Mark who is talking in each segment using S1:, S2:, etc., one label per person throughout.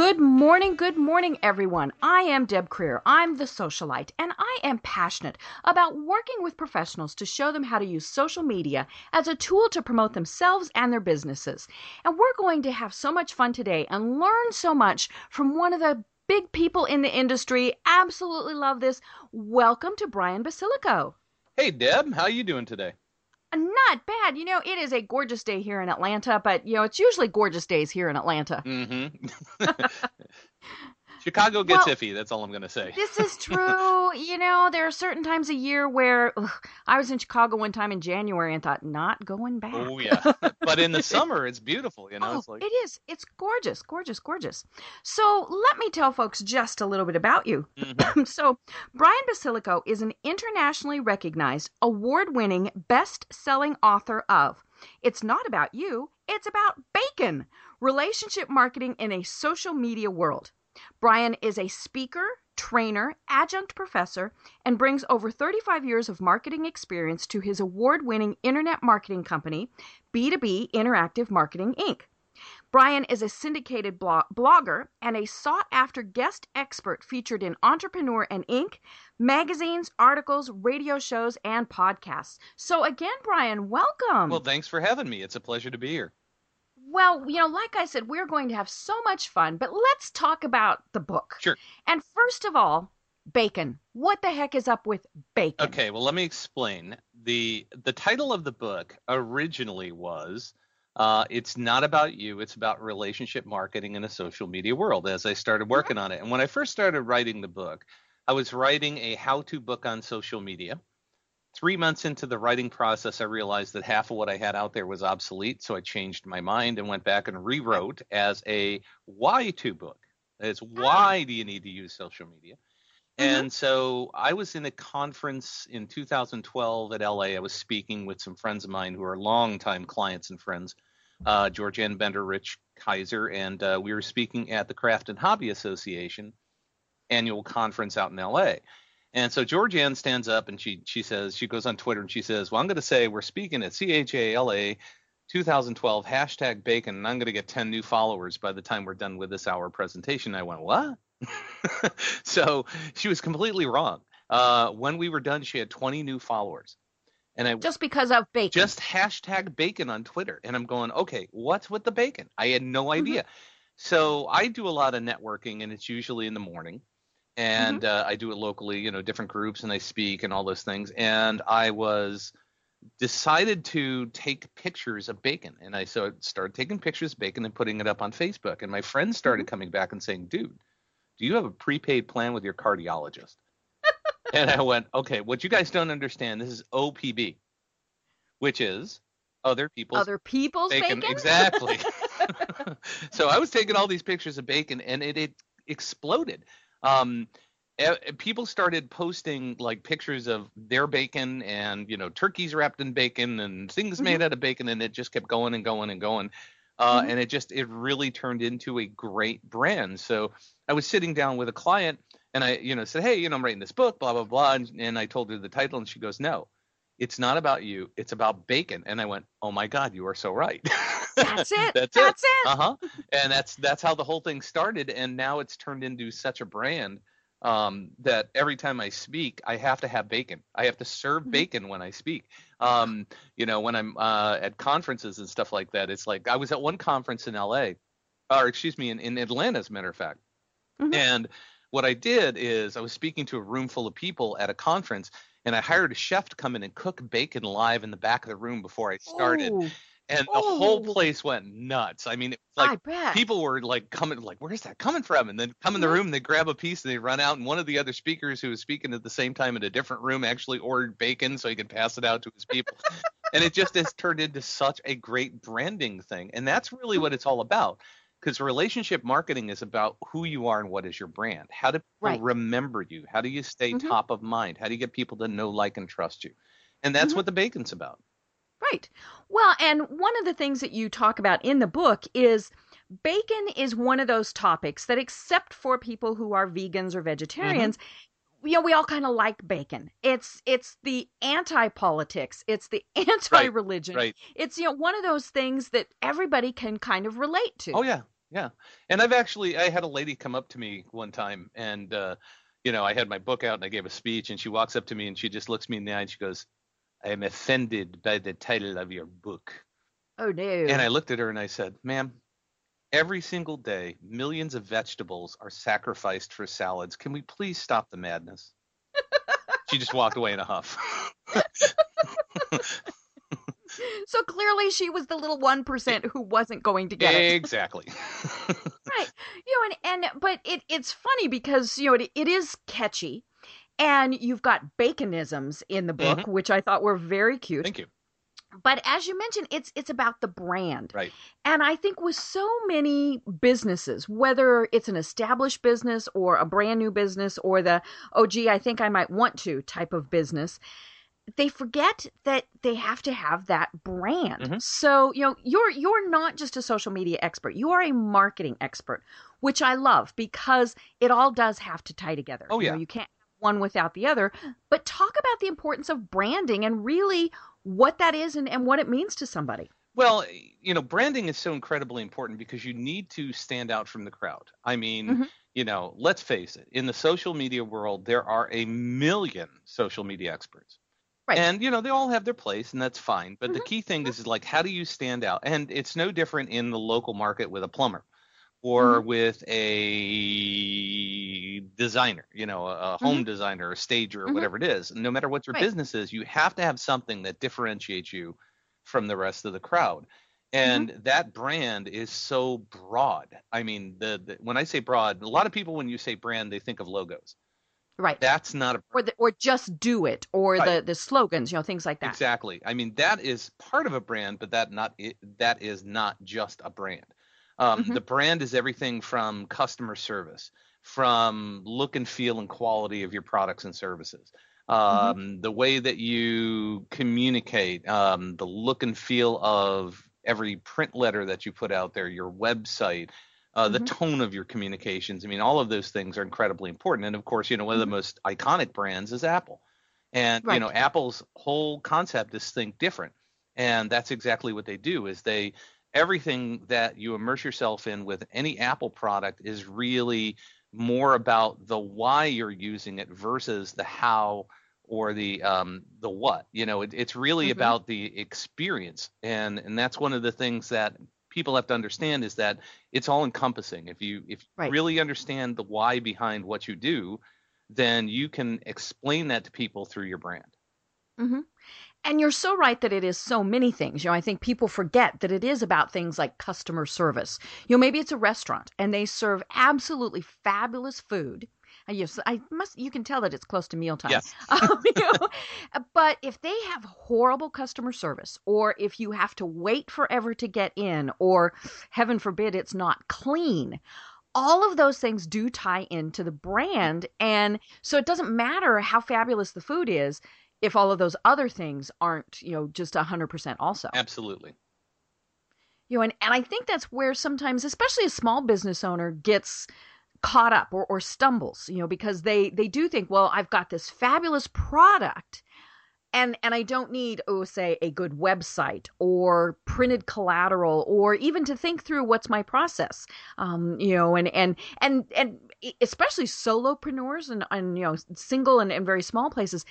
S1: Good morning, good morning, everyone. I am Deb Krier. I'm the socialite, and I am passionate about working with professionals to show them how to use social media as a tool to promote themselves and their businesses. And we're going to have so much fun today and learn so much from one of the big people in the industry. Absolutely love this. Welcome to Brian Basilico.
S2: Hey, Deb, how you doing today?
S1: Not bad. You know, it is a gorgeous day here in Atlanta, but you know, it's usually gorgeous days here in Atlanta.
S2: Mm-hmm. Chicago gets
S1: Well,
S2: iffy. That's all I'm going to say.
S1: This is true. you know, there are certain times a year where ugh, I was in Chicago one time in January and thought, not going back.
S2: Oh yeah, but in the summer it's beautiful. You know,
S1: Oh,
S2: it's like
S1: it is. It's gorgeous, gorgeous, gorgeous. So let me tell folks just a little bit about you.
S2: Mhm.
S1: so, Brian Basilico is an internationally recognized, award winning, best selling author of It's Not About You, It's About Bacon Relationship Marketing in a Social Media World. Brian is a speaker, trainer, adjunct professor, and brings over 35 years of marketing experience to his award winning internet marketing company, B2B Interactive Marketing Inc. Brian is a syndicated blo- blogger and a sought after guest expert featured in Entrepreneur and Inc., magazines, articles, radio shows, and podcasts. So, again, Brian, welcome.
S2: well, thanks for having me. It's a pleasure to be here.
S1: Well, you know, like I said, we're going to have so much fun, but let's talk about the book.
S2: Sure.
S1: And first of all, bacon. What the heck is up with bacon?
S2: Okay, well, let me explain. the The title of the book originally was. Uh, it's not about you. It's about relationship marketing in a social media world. As I started working on it, and when I first started writing the book, I was writing a how-to book on social media. Three months into the writing process, I realized that half of what I had out there was obsolete. So I changed my mind and went back and rewrote as a why to book. It's why do you need to use social media? And so I was in a conference in 2012 at LA. I was speaking with some friends of mine who are longtime clients and friends, uh, Georganne Bender, Rich Kizer, and uh, we were speaking at the Craft and Hobby Association annual conference out in LA. And so Georganne stands up and she she says she goes on Twitter and she says, "Well, I'm going to say we're speaking at CHALA 2012 hashtag bacon, and I'm going to get 10 new followers by the time we're done with this hour presentation." I went, "What?" so she was completely wrong. Uh, when we were done, she had 20 new followers, and I
S1: Just because of bacon.
S2: just hashtag bacon on Twitter. And I'm going, okay, what's with the bacon? I had no idea. So I do a lot of networking, and it's usually in the morning. And uh, I do it locally, you know, different groups, and I speak and all those things. And I was decided to take pictures of bacon, and I so I started taking pictures of bacon and putting it up on Facebook. And my friends started coming back and saying, "Dude, do you have a prepaid plan with your cardiologist?" and I went, "Okay, what you guys don't understand, this is OPB, which is other people's
S1: Other people's bacon.
S2: Exactly. so I was taking all these pictures of bacon, and it, it exploded. Um, people started posting like pictures of their bacon and you know turkeys wrapped in bacon and things made out of bacon, and it just kept going and going and going. Uh,
S1: Mhm.
S2: And it just it really turned into a great brand. So I was sitting down with a client, and I you know said, hey, you know I'm writing this book, blah blah blah, and, and I told her the title, and she goes, no. It's not about you. It's about bacon. And I went, "Oh my God, you are so right."
S1: That's it.
S2: That's it.
S1: That's it.
S2: Uh huh. And that's that's how the whole thing started, and now it's turned into such a brand um, that every time I speak, I have to have bacon. I have to serve
S1: Mhm.
S2: bacon when I speak. Um, you know, when I'm uh, at conferences and stuff like that, it's like I was at one conference in L.A. or excuse me, in, in Atlanta, as a matter of fact.
S1: Mhm.
S2: And what I did is I was speaking to a room full of people at a conference, and I hired a chef to come in and cook bacon live in the back of the room before I started
S1: Ooh.
S2: and the whole
S1: Oh.
S2: place went nuts. I mean, it was like people were like coming, like, where's that coming from? And then come in the
S1: Mhm.
S2: room, they grab a piece, and they run out. And one of the other speakers who was speaking at the same time in a different room actually ordered bacon so he could pass it out to his people. and it just has turned into such a great branding thing, and that's really what it's all about. Because relationship marketing is about who you are and what is your brand. How do people
S1: Right.
S2: remember you? How do you stay
S1: Mhm.
S2: top of mind? How do you get people to know, like, and trust you? And that's
S1: Mhm.
S2: what the bacon's about.
S1: Right. Well, and one of the things that you talk about in the book is bacon is one of those topics that, except for people who are vegans or vegetarians, you know, we all kind of like bacon. It's it's the anti-politics. It's the anti-religion.
S2: Right.
S1: It's you know one of those things that everybody can kind of relate to.
S2: Oh yeah, yeah. And I've actually I had a lady come up to me one time and uh you know, I had my book out and I gave a speech and she walks up to me and she just looks me in the eye and she goes, I am offended by the title of your book.
S1: Oh no.
S2: And I looked at her and I said, Ma'am, every single day millions of vegetables are sacrificed for salads. Can we please stop the madness? she just walked away in a huff.
S1: so clearly she was the little one percent who wasn't going to get it.
S2: exactly.
S1: right you know and and but it it's funny because you know it, it is catchy and you've got baconisms in the book mm-hmm. which i thought were very cute
S2: Thank you.
S1: But as you mentioned it's it's about the brand
S2: Right.
S1: and i think with so many businesses whether it's an established business or a brand new business or the oh gee i think i might want to type of business they forget that they have to have that brand.
S2: Mhm.
S1: So, you know, you're you're not just a social media expert. You are a marketing expert, which I love because it all does have to tie together.
S2: Oh,
S1: You know,
S2: yeah.
S1: you can't one without the other. But talk about the importance of branding and really what that is and, and what it means to somebody.
S2: Well, you know, branding is so incredibly important because you need to stand out from the crowd. I mean,
S1: Mhm.
S2: you know, let's face it, in the social media world, there are a million social media experts.
S1: Right.
S2: And, you know, they all have their place, and that's fine. But the
S1: Mhm.
S2: key thing is, is like, how do you stand out? And it's no different in the local market with a plumber or mm-hmm. with a designer, you know, a, home mm-hmm. designer, a stager, or
S1: Mhm.
S2: whatever it is. No matter what your
S1: Right.
S2: business is, you have to have something that differentiates you from the rest of the crowd. Mm-hmm. And that brand is so broad. I mean, the, the when I say broad, a lot of people when you say brand, they think of logos.
S1: Right.
S2: That's not a
S1: or the, or just do it or the
S2: Right.
S1: the slogans, you know, things like that.
S2: Exactly. I mean, that is part of a brand, but that not that is not just a brand. Um,
S1: Mhm.
S2: The brand is everything from customer service, from look and feel and quality of your products and services,
S1: Mm-hmm.
S2: um, the way that you communicate, um, the look and feel of every print letter that you put out there, your website. Uh, the
S1: Mhm.
S2: tone of your communications. I mean, all of those things are incredibly important. And of course, you know, one of the most iconic brands is Apple. And you know, Apple's whole concept is think different. And that's exactly what they do is they everything that you immerse yourself in with any Apple product is really more about the why you're using it versus the how or the um the what. You know, it, it's really
S1: Mhm.
S2: about the experience. And and that's one of the things that people have to understand is that it's all encompassing. If you if you
S1: Right.
S2: really understand the why behind what you do, then you can explain that to people through your brand.
S1: hmm And you're so right that it is so many things. You know, I think people forget that it is about things like customer service. You know, maybe it's a restaurant and they serve absolutely fabulous food. Yes, I must. You can tell that it's close to mealtime.
S2: Yes.
S1: Um, you know, but if they have horrible customer service, or if you have to wait forever to get in, or heaven forbid it's not clean, all of those things do tie into the brand. And so it doesn't matter how fabulous the food is if all of those other things aren't, you know, just 100% also.
S2: Absolutely.
S1: You know, and, and I think that's where sometimes, especially a small business owner, gets caught up or, or stumbles, you know, because they they do think, well, I've got this fabulous product and and I don't need oh say a good website or printed collateral or even to think through what's my process um you know and and and and especially solopreneurs and and you know single and, and very small places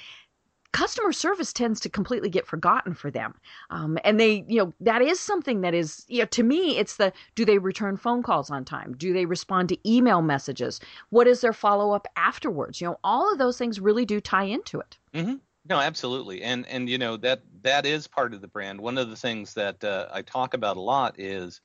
S1: customer service tends to completely get forgotten for them um, and they you know that is something that is you know to me it's the do they return phone calls on time do they respond to email messages what is their follow-up afterwards you know all of those things really do tie into it
S2: mm-hmm. No, absolutely, and and you know that that is part of the brand. One of the things that uh, I talk about a lot is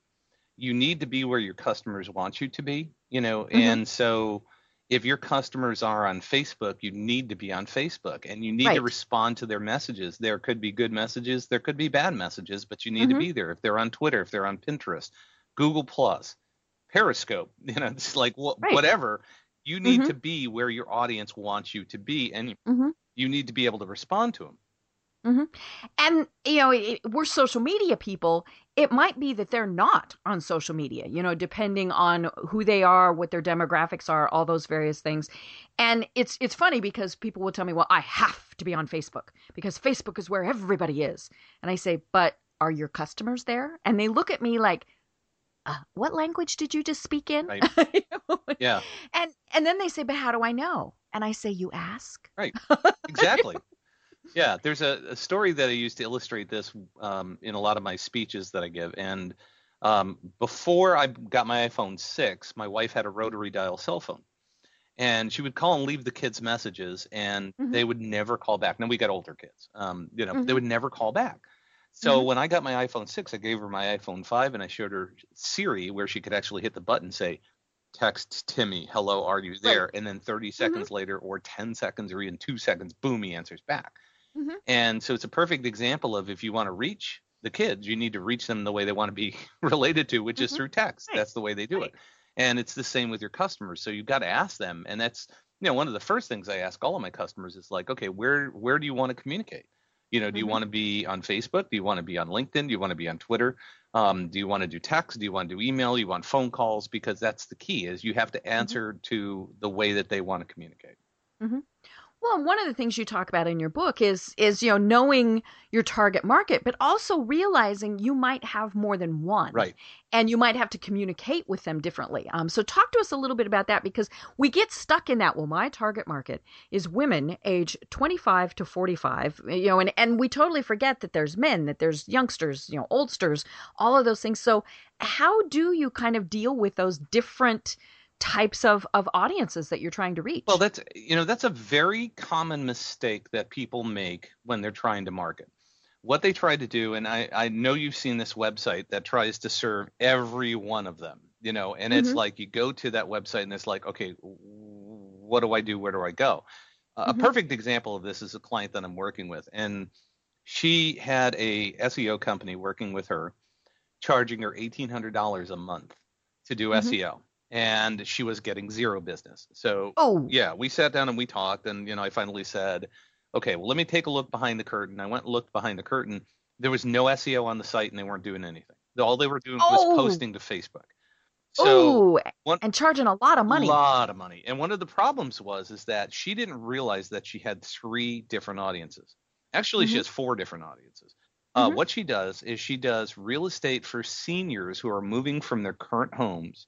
S2: you need to be where your customers want you to be. You know,
S1: Mm-hmm.
S2: and so if your customers are on Facebook, you need to be on Facebook, and you need
S1: Right.
S2: to respond to their messages. There could be good messages, there could be bad messages, but you need to
S1: Mhm.
S2: be there. If they're on Twitter, if they're on Pinterest, Google Plus, Periscope, you know, it's like wha-
S1: Right.
S2: whatever. You need
S1: Mhm.
S2: to be where your audience wants you to be, and
S1: Mhm.
S2: you need to be able to respond to them.
S1: And you know it, we're social media people. It might be that they're not on social media you know depending on who they are what their demographics are all those various things. And it's it's funny because people will tell me well i have to be on facebook because facebook is where everybody is. And i say but are your customers there? And they look at me like uh, what language did you just speak in?
S2: Right. Yeah,
S1: and and then they say but how do i know? And i say you ask. Right.
S2: exactly. Yeah, there's a, a story that I use to illustrate this um, in a lot of my speeches that I give. And um, before I got my iPhone 6, my wife had a rotary dial cell phone. And she would call and leave the kids messages, and
S1: Mhm.
S2: they would never call back. Now we got older kids, um, you know, they
S1: Mhm.
S2: would never call back. So
S1: Mhm.
S2: when I got my iPhone 6, I gave her my iPhone 5, and I showed her Siri, where she could actually hit the button, say, text Timmy, hello, are you there? And then 30 seconds later, or 10 seconds, or even two seconds, boom, he answers back.
S1: Mhm.
S2: And so it's a perfect example of if you want to reach the kids, you need to reach them the way they want to be related to, which is
S1: Mhm.
S2: through text.
S1: Right.
S2: That's the way they do
S1: Right.
S2: it. And it's the same with your customers. So you've got to ask them. And that's, you know, one of the first things I ask all of my customers is like, okay, where where do you want to communicate? You know, do you
S1: Mhm.
S2: want to be on Facebook? Do you want to be on LinkedIn? Do you want to be on Twitter? Um, do you want to do text? Do you want to do email? You want phone calls? Because that's the key is you have to answer to the way that they want to communicate.
S1: Well, one of the things you talk about in your book is is you know knowing your target market, but also realizing you might have more than one,
S2: Right.
S1: And you might have to communicate with them differently. Um, so talk to us a little bit about that because we get stuck in that. Well, my target market is women age 25 to 45, you know, and and we totally forget that there's men, that there's youngsters, you know, oldsters, all of those things. So how do you kind of deal with those different types of of audiences that you're trying to reach?
S2: Well, that's you know that's a very common mistake that people make when they're trying to market. What they try to do, and I, I know you've seen this website that tries to serve every one of them, you know, and it's
S1: Mhm.
S2: like you go to that website and it's like, okay, what do I do? Where do I go? Uh,
S1: Mhm.
S2: A perfect example of this is a client that I'm working with, and she had a SEO company working with her, charging her $1,800 a month to do
S1: Mhm.
S2: SEO, and she was getting zero business. So
S1: oh,
S2: yeah, we sat down and we talked, and you know, I finally said, okay, well, let me take a look behind the curtain. I went and looked behind the curtain. There was no SEO on the site, and they weren't doing anything. All they were doing was
S1: Oh.
S2: posting to Facebook. So
S1: Ooh,
S2: one-
S1: and charging a lot of money.
S2: a lot of money. And one of the problems was is that she didn't realize that she had three different audiences. Actually, she
S1: Mhm.
S2: has four different audiences. Uh,
S1: Mhm.
S2: what she does is she does real estate for seniors who are moving from their current homes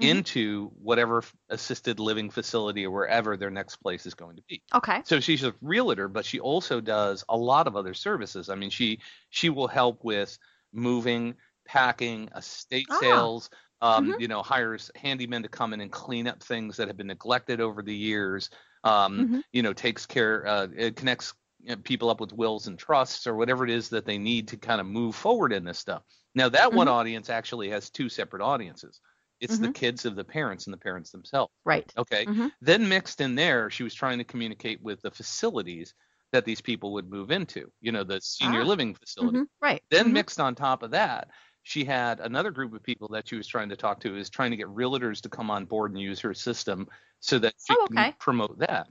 S1: Mhm.
S2: into whatever assisted living facility or wherever their next place is going to be.
S1: Okay.
S2: So she's a realtor, but she also does a lot of other services. I mean, she she will help with moving, packing, estate
S1: Ah.
S2: sales. Um,
S1: Mhm.
S2: You know, hires handymen to come in and clean up things that have been neglected over the years. Um,
S1: Mhm.
S2: You know, takes care, uh, it connects people up with wills and trusts or whatever it is that they need to kind of move forward in this stuff. Now, that one
S1: Mhm.
S2: audience actually has two separate audiences. It's the
S1: Mhm.
S2: kids of the parents and the parents themselves.
S1: Right.
S2: Okay.
S1: Mhm.
S2: Then mixed in there, she was trying to communicate with the facilities that these people would move into, you know, the senior
S1: Ah.
S2: living facility.
S1: Mhm. Right.
S2: Then
S1: Mhm.
S2: mixed on top of that, she had another group of people that she was trying to talk to, is trying to get realtors to come on board and use her system so that she
S1: Oh,
S2: can
S1: okay.
S2: promote that.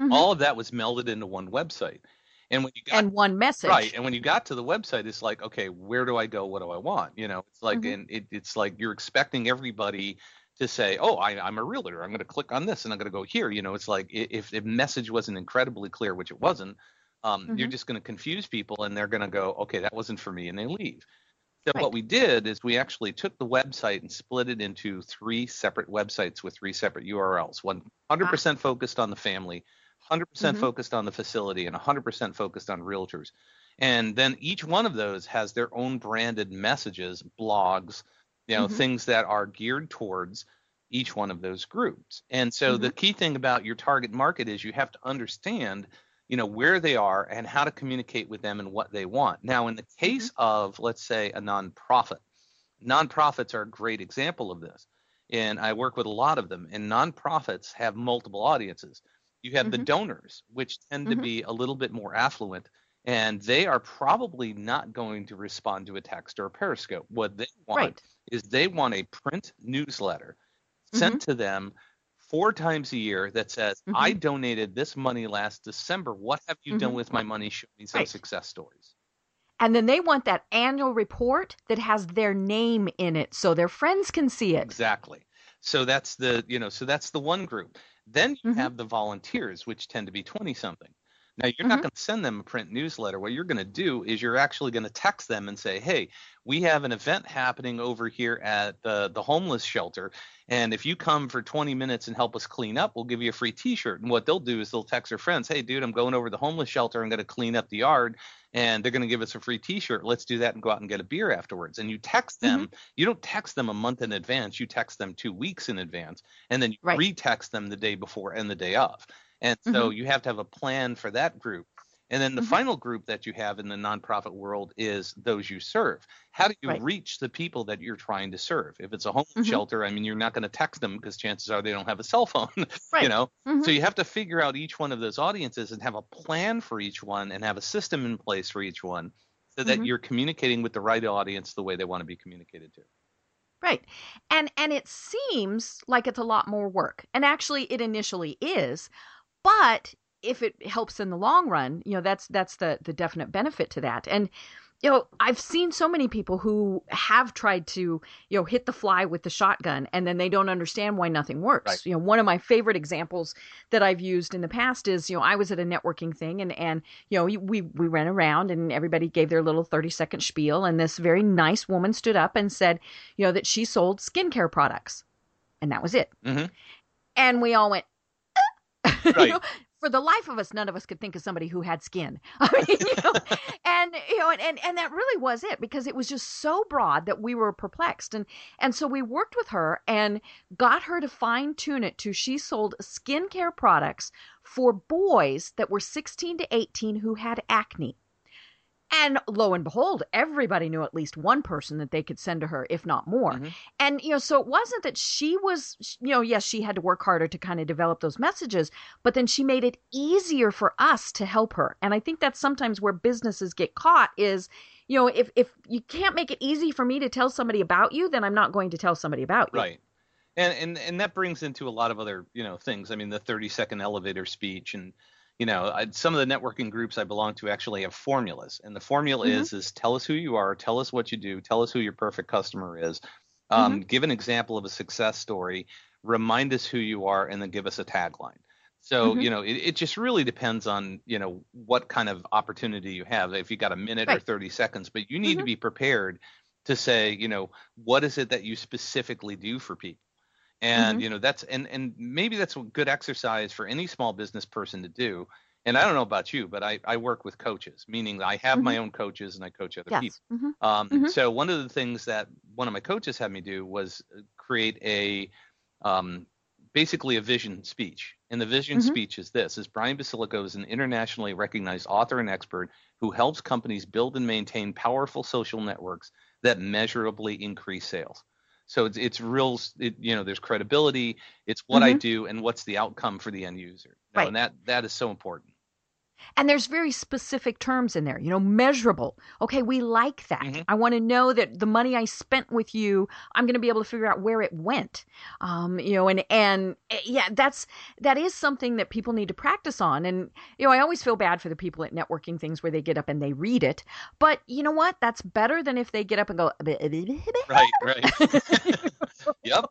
S1: Mhm.
S2: All of that was melded into one website. And when you got
S1: and one message.
S2: Right. And when you got to the website, it's like, okay, where do I go? What do I want? You know, it's like,
S1: Mhm.
S2: and it, it's like you're expecting everybody to say, oh, I, I'm a realtor. I'm going to click on this and I'm going to go here. You know, it's like if the message wasn't incredibly clear, which it wasn't, um, you're
S1: Mhm.
S2: just going to confuse people and they're going to go, okay, that wasn't for me. And they leave. So
S1: Right.
S2: what we did is we actually took the website and split it into three separate websites with three separate URLs. One 100% focused on the family, 100%
S1: Mhm.
S2: focused on the facility, and 100% focused on realtors. And then each one of those has their own branded messages, blogs, you know,
S1: Mhm.
S2: things that are geared towards each one of those groups. And so the
S1: Mm-hmm.
S2: key thing about your target market is you have to understand you know where they are and how to communicate with them and what they want now in the case mm-hmm. of let's say a nonprofit nonprofits are a great example of this and i work with a lot of them and nonprofits have multiple audiences you have mm-hmm. the donors which tend mm-hmm. to be a little bit more affluent and they are probably not going to respond to a text or a periscope what they want right. is they want a print newsletter sent mm-hmm. to them four times a year that says, mm-hmm. I donated this money last December. What have you mm-hmm. done with my money? Show me some right. success stories.
S1: And then they want that annual report that has their name in it so their friends can see it.
S2: Exactly. So that's the, you know, so that's the one group. Then you mm-hmm. have the volunteers, which tend to be 20 something. Now, you're mm-hmm. not going to send them a print newsletter. What you're going to do is you're actually going to text them and say, hey, we have an event happening over here at the, the homeless shelter. And if you come for 20 minutes and help us clean up, we'll give you a free t shirt. And what they'll do is they'll text their friends, hey, dude, I'm going over to the homeless shelter. I'm going to clean up the yard. And they're going to give us a free t shirt. Let's do that and go out and get a beer afterwards. And you text them. Mm-hmm. You don't text them a month in advance. You text them two weeks in advance. And then you right. retext them the day before and the day of. And so mm-hmm. you have to have a plan for that group. And then the mm-hmm. final group that you have in the nonprofit world is those you serve. How do you right. reach the people that you're trying to serve? If it's a homeless mm-hmm. shelter, I mean, you're not going to text them because chances are they don't have a cell phone, right. you know? Mm-hmm. So you have to figure out each one of those audiences and have a plan for each one and have a system in place for each one so that mm-hmm. you're communicating with the right audience the way they want to be communicated to.
S1: Right. And and it seems like it's a lot more work. And actually it initially is, but if it helps in the long run, you know, that's that's the the definite benefit to that. And you know, I've seen so many people who have tried to, you know, hit the fly with the shotgun and then they don't understand why nothing works. Right. You know, one of my favorite examples that I've used in the past is, you know, I was at a networking thing and and you know, we we ran around and everybody gave their little 30 second spiel and this very nice woman stood up and said, you know, that she sold skincare products. And that was it. Mm-hmm. And we all went, Right. you know, for the life of us, none of us could think of somebody who had skin. I mean, you know, and you know, and, and and that really was it because it was just so broad that we were perplexed, and and so we worked with her and got her to fine tune it to she sold skincare products for boys that were 16 to 18 who had acne. And lo and behold, everybody knew at least one person that they could send to her, if not more. Mm-hmm. And, you know, so it wasn't that she was, you know, yes, she had to work harder to kind of develop those messages, but then she made it easier for us to help her. And I think that's sometimes where businesses get caught is, you know, if, if you can't make it easy for me to tell somebody about you, then I'm not going to tell somebody about you.
S2: Right. And, and, and that brings into a lot of other, you know, things. I mean, the 30 second elevator speech and, you know I, some of the networking groups i belong to actually have formulas and the formula mm-hmm. is is tell us who you are tell us what you do tell us who your perfect customer is um, mm-hmm. give an example of a success story remind us who you are and then give us a tagline so mm-hmm. you know it, it, just really depends on you know what kind of opportunity you have if you got a minute right. or 30 seconds but you need to mm-hmm. be prepared to say you know what is it that you specifically do for people and mm-hmm. you know that's and and maybe that's a good exercise for any small business person to do and i don't know about you but i i work with coaches meaning i have mm-hmm. my own coaches and i coach other yes. people mm-hmm. Um, mm-hmm. so one of the things that one of my coaches had me do was uh, create a um, basically a vision speech and the vision mm-hmm. speech is this is brian basilico is an internationally recognized author and expert who helps companies build and maintain powerful social networks that measurably increase sales so it's it's real. It, you know, there's credibility. It's what mm-hmm. I do and what's the outcome for the end user. You know, right. And that that is so important.
S1: And there's very specific terms in there, you know, measurable. Okay, we like that. Mm-hmm. I want to know that the money I spent with you, I'm going to be able to figure out where it went. Um, you know, and and eh, yeah, that's that is something that people need to practice on. And you know, I always feel bad for the people at networking things where they get up and they read it. But you know what? That's better than if they get up and go.
S2: Right, right. yep.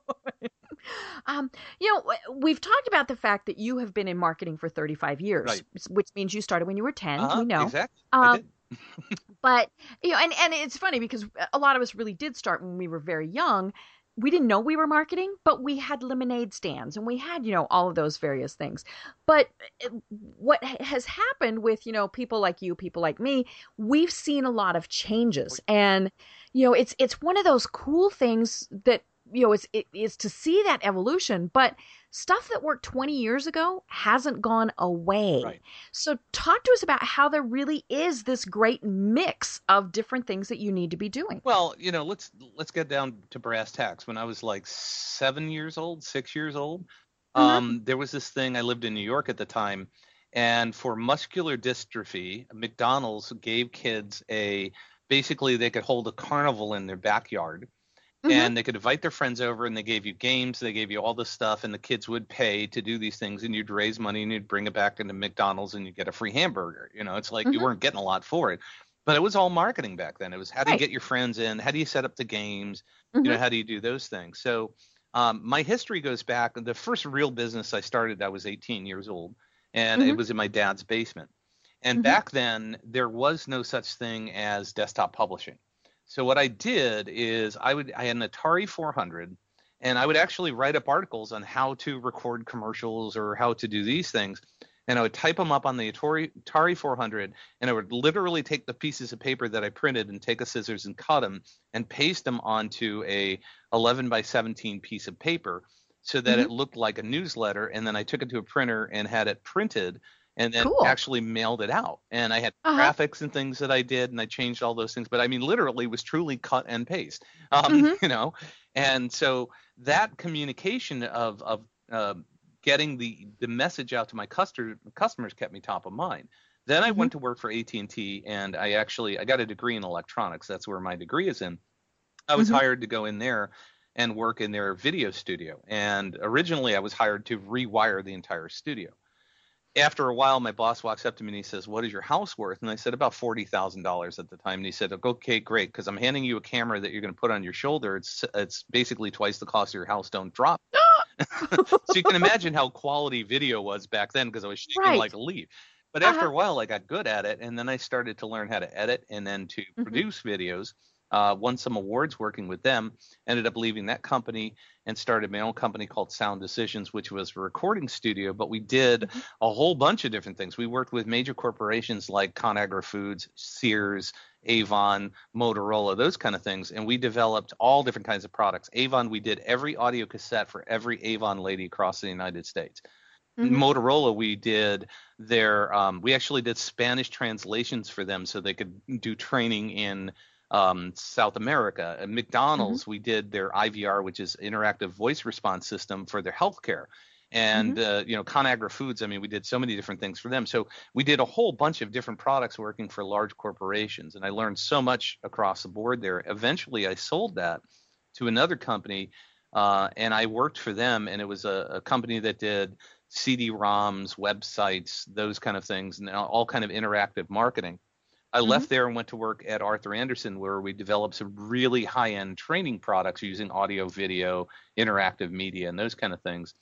S1: Um, you know, we've talked about the fact that you have been in marketing for 35 years, right. which means you started when you were 10. Uh-huh, we know.
S2: Exactly. Um,
S1: but you know, and and it's funny because a lot of us really did start when we were very young. We didn't know we were marketing, but we had lemonade stands and we had, you know, all of those various things. But eh, what has happened with, you know, people like you, people like me, we've seen a lot of changes. And, you know, it's it's one of those cool things that you know is it is to see that evolution but stuff that worked 20 years ago hasn't gone away
S2: Right.
S1: so talk to us about how there really is this great mix of different things that you need to be doing
S2: Well, you know, let's let's get down to brass tacks. When I was like seven years old, six years old,
S1: Mhm.
S2: um, there was this thing. I lived in New York at the time, and for muscular dystrophy, McDonald's gave kids a basically they could hold a carnival in their backyard.
S1: Mhm.
S2: And they could invite their friends over, and they gave you games. They gave you all this stuff, and the kids would pay to do these things, and you'd raise money, and you'd bring it back into McDonald's, and you'd get a free hamburger. You know, it's like you
S1: Mhm.
S2: weren't getting a lot for it, but it was all marketing back then. It was how do you get your friends in? How do you set up the games? you know
S1: Mhm.
S2: how do you do those things so um, my history goes back the first real business i started i was 18 years old and it
S1: Mhm.
S2: was in my dad's basement and back then there was no such thing as desktop publishing so what i did is i would i had an atari 400 and i would actually write up articles on how to record commercials or how to do these things and I would type them up on the Atari, Atari 400, and I would literally take the pieces of paper that I printed and take a scissors and cut them and paste them onto a 11 by 17 piece of paper so that mm-hmm. it looked like a newsletter. And then I took it to a printer and had it printed and then
S1: Cool.
S2: actually mailed it out. And I had
S1: Uh-huh.
S2: graphics and things that I did, and I changed all those things. But I mean, literally, was truly cut and paste. Um,
S1: Mhm.
S2: You know, and so that communication of of uh, getting the the message out to my customer, customers kept me top of mind. Then I went to work for AT&T and I actually I got a degree in electronics. That's where my degree is in. I was
S1: Mhm.
S2: hired to go in there and work in their video studio. And originally I was hired to rewire the entire studio. After a while my boss walks up to me and he says, "What is your house worth?" And I said about $40,000 at the time. And he said, "Okay, great, because I'm handing you a camera that you're going to put on your shoulder. It's it's basically twice the cost of your house. Don't drop." so you can imagine how quality video was back then because I was shaking
S1: Right.
S2: like a leaf. But
S1: Uh-huh.
S2: after a while, I got good at it, and then I started to learn how to edit and then to
S1: Mhm.
S2: produce videos. Uh, won some awards working with them. Ended up leaving that company and started my own company called Sound Decisions, which was a recording studio. But we did
S1: Mhm.
S2: a whole bunch of different things. We worked with major corporations like ConAgra Foods, Sears, Avon, Motorola, those kind of things, and we developed all different kinds of products. Avon, we did every audio cassette for every Avon lady across the United States.
S1: Mhm.
S2: Motorola, we did their, um, we actually did Spanish translations for them so they could do training in um, South America. At McDonald's, we did their IVR, which is interactive voice response system for their healthcare. And uh, you know, ConAgra Foods. I mean, we did so many different things for them. So we did a whole bunch of different products working for large corporations, and I learned so much across the board there. Eventually, I sold that to another company, uh, and I worked for them, and it was a, a company that did CD-ROMs, websites, those kind of things, and all kind of interactive marketing. I
S1: Mhm.
S2: left there and went to work at Arthur Andersen, where we developed some really high-end training products using audio, video, interactive media, and those kind of things.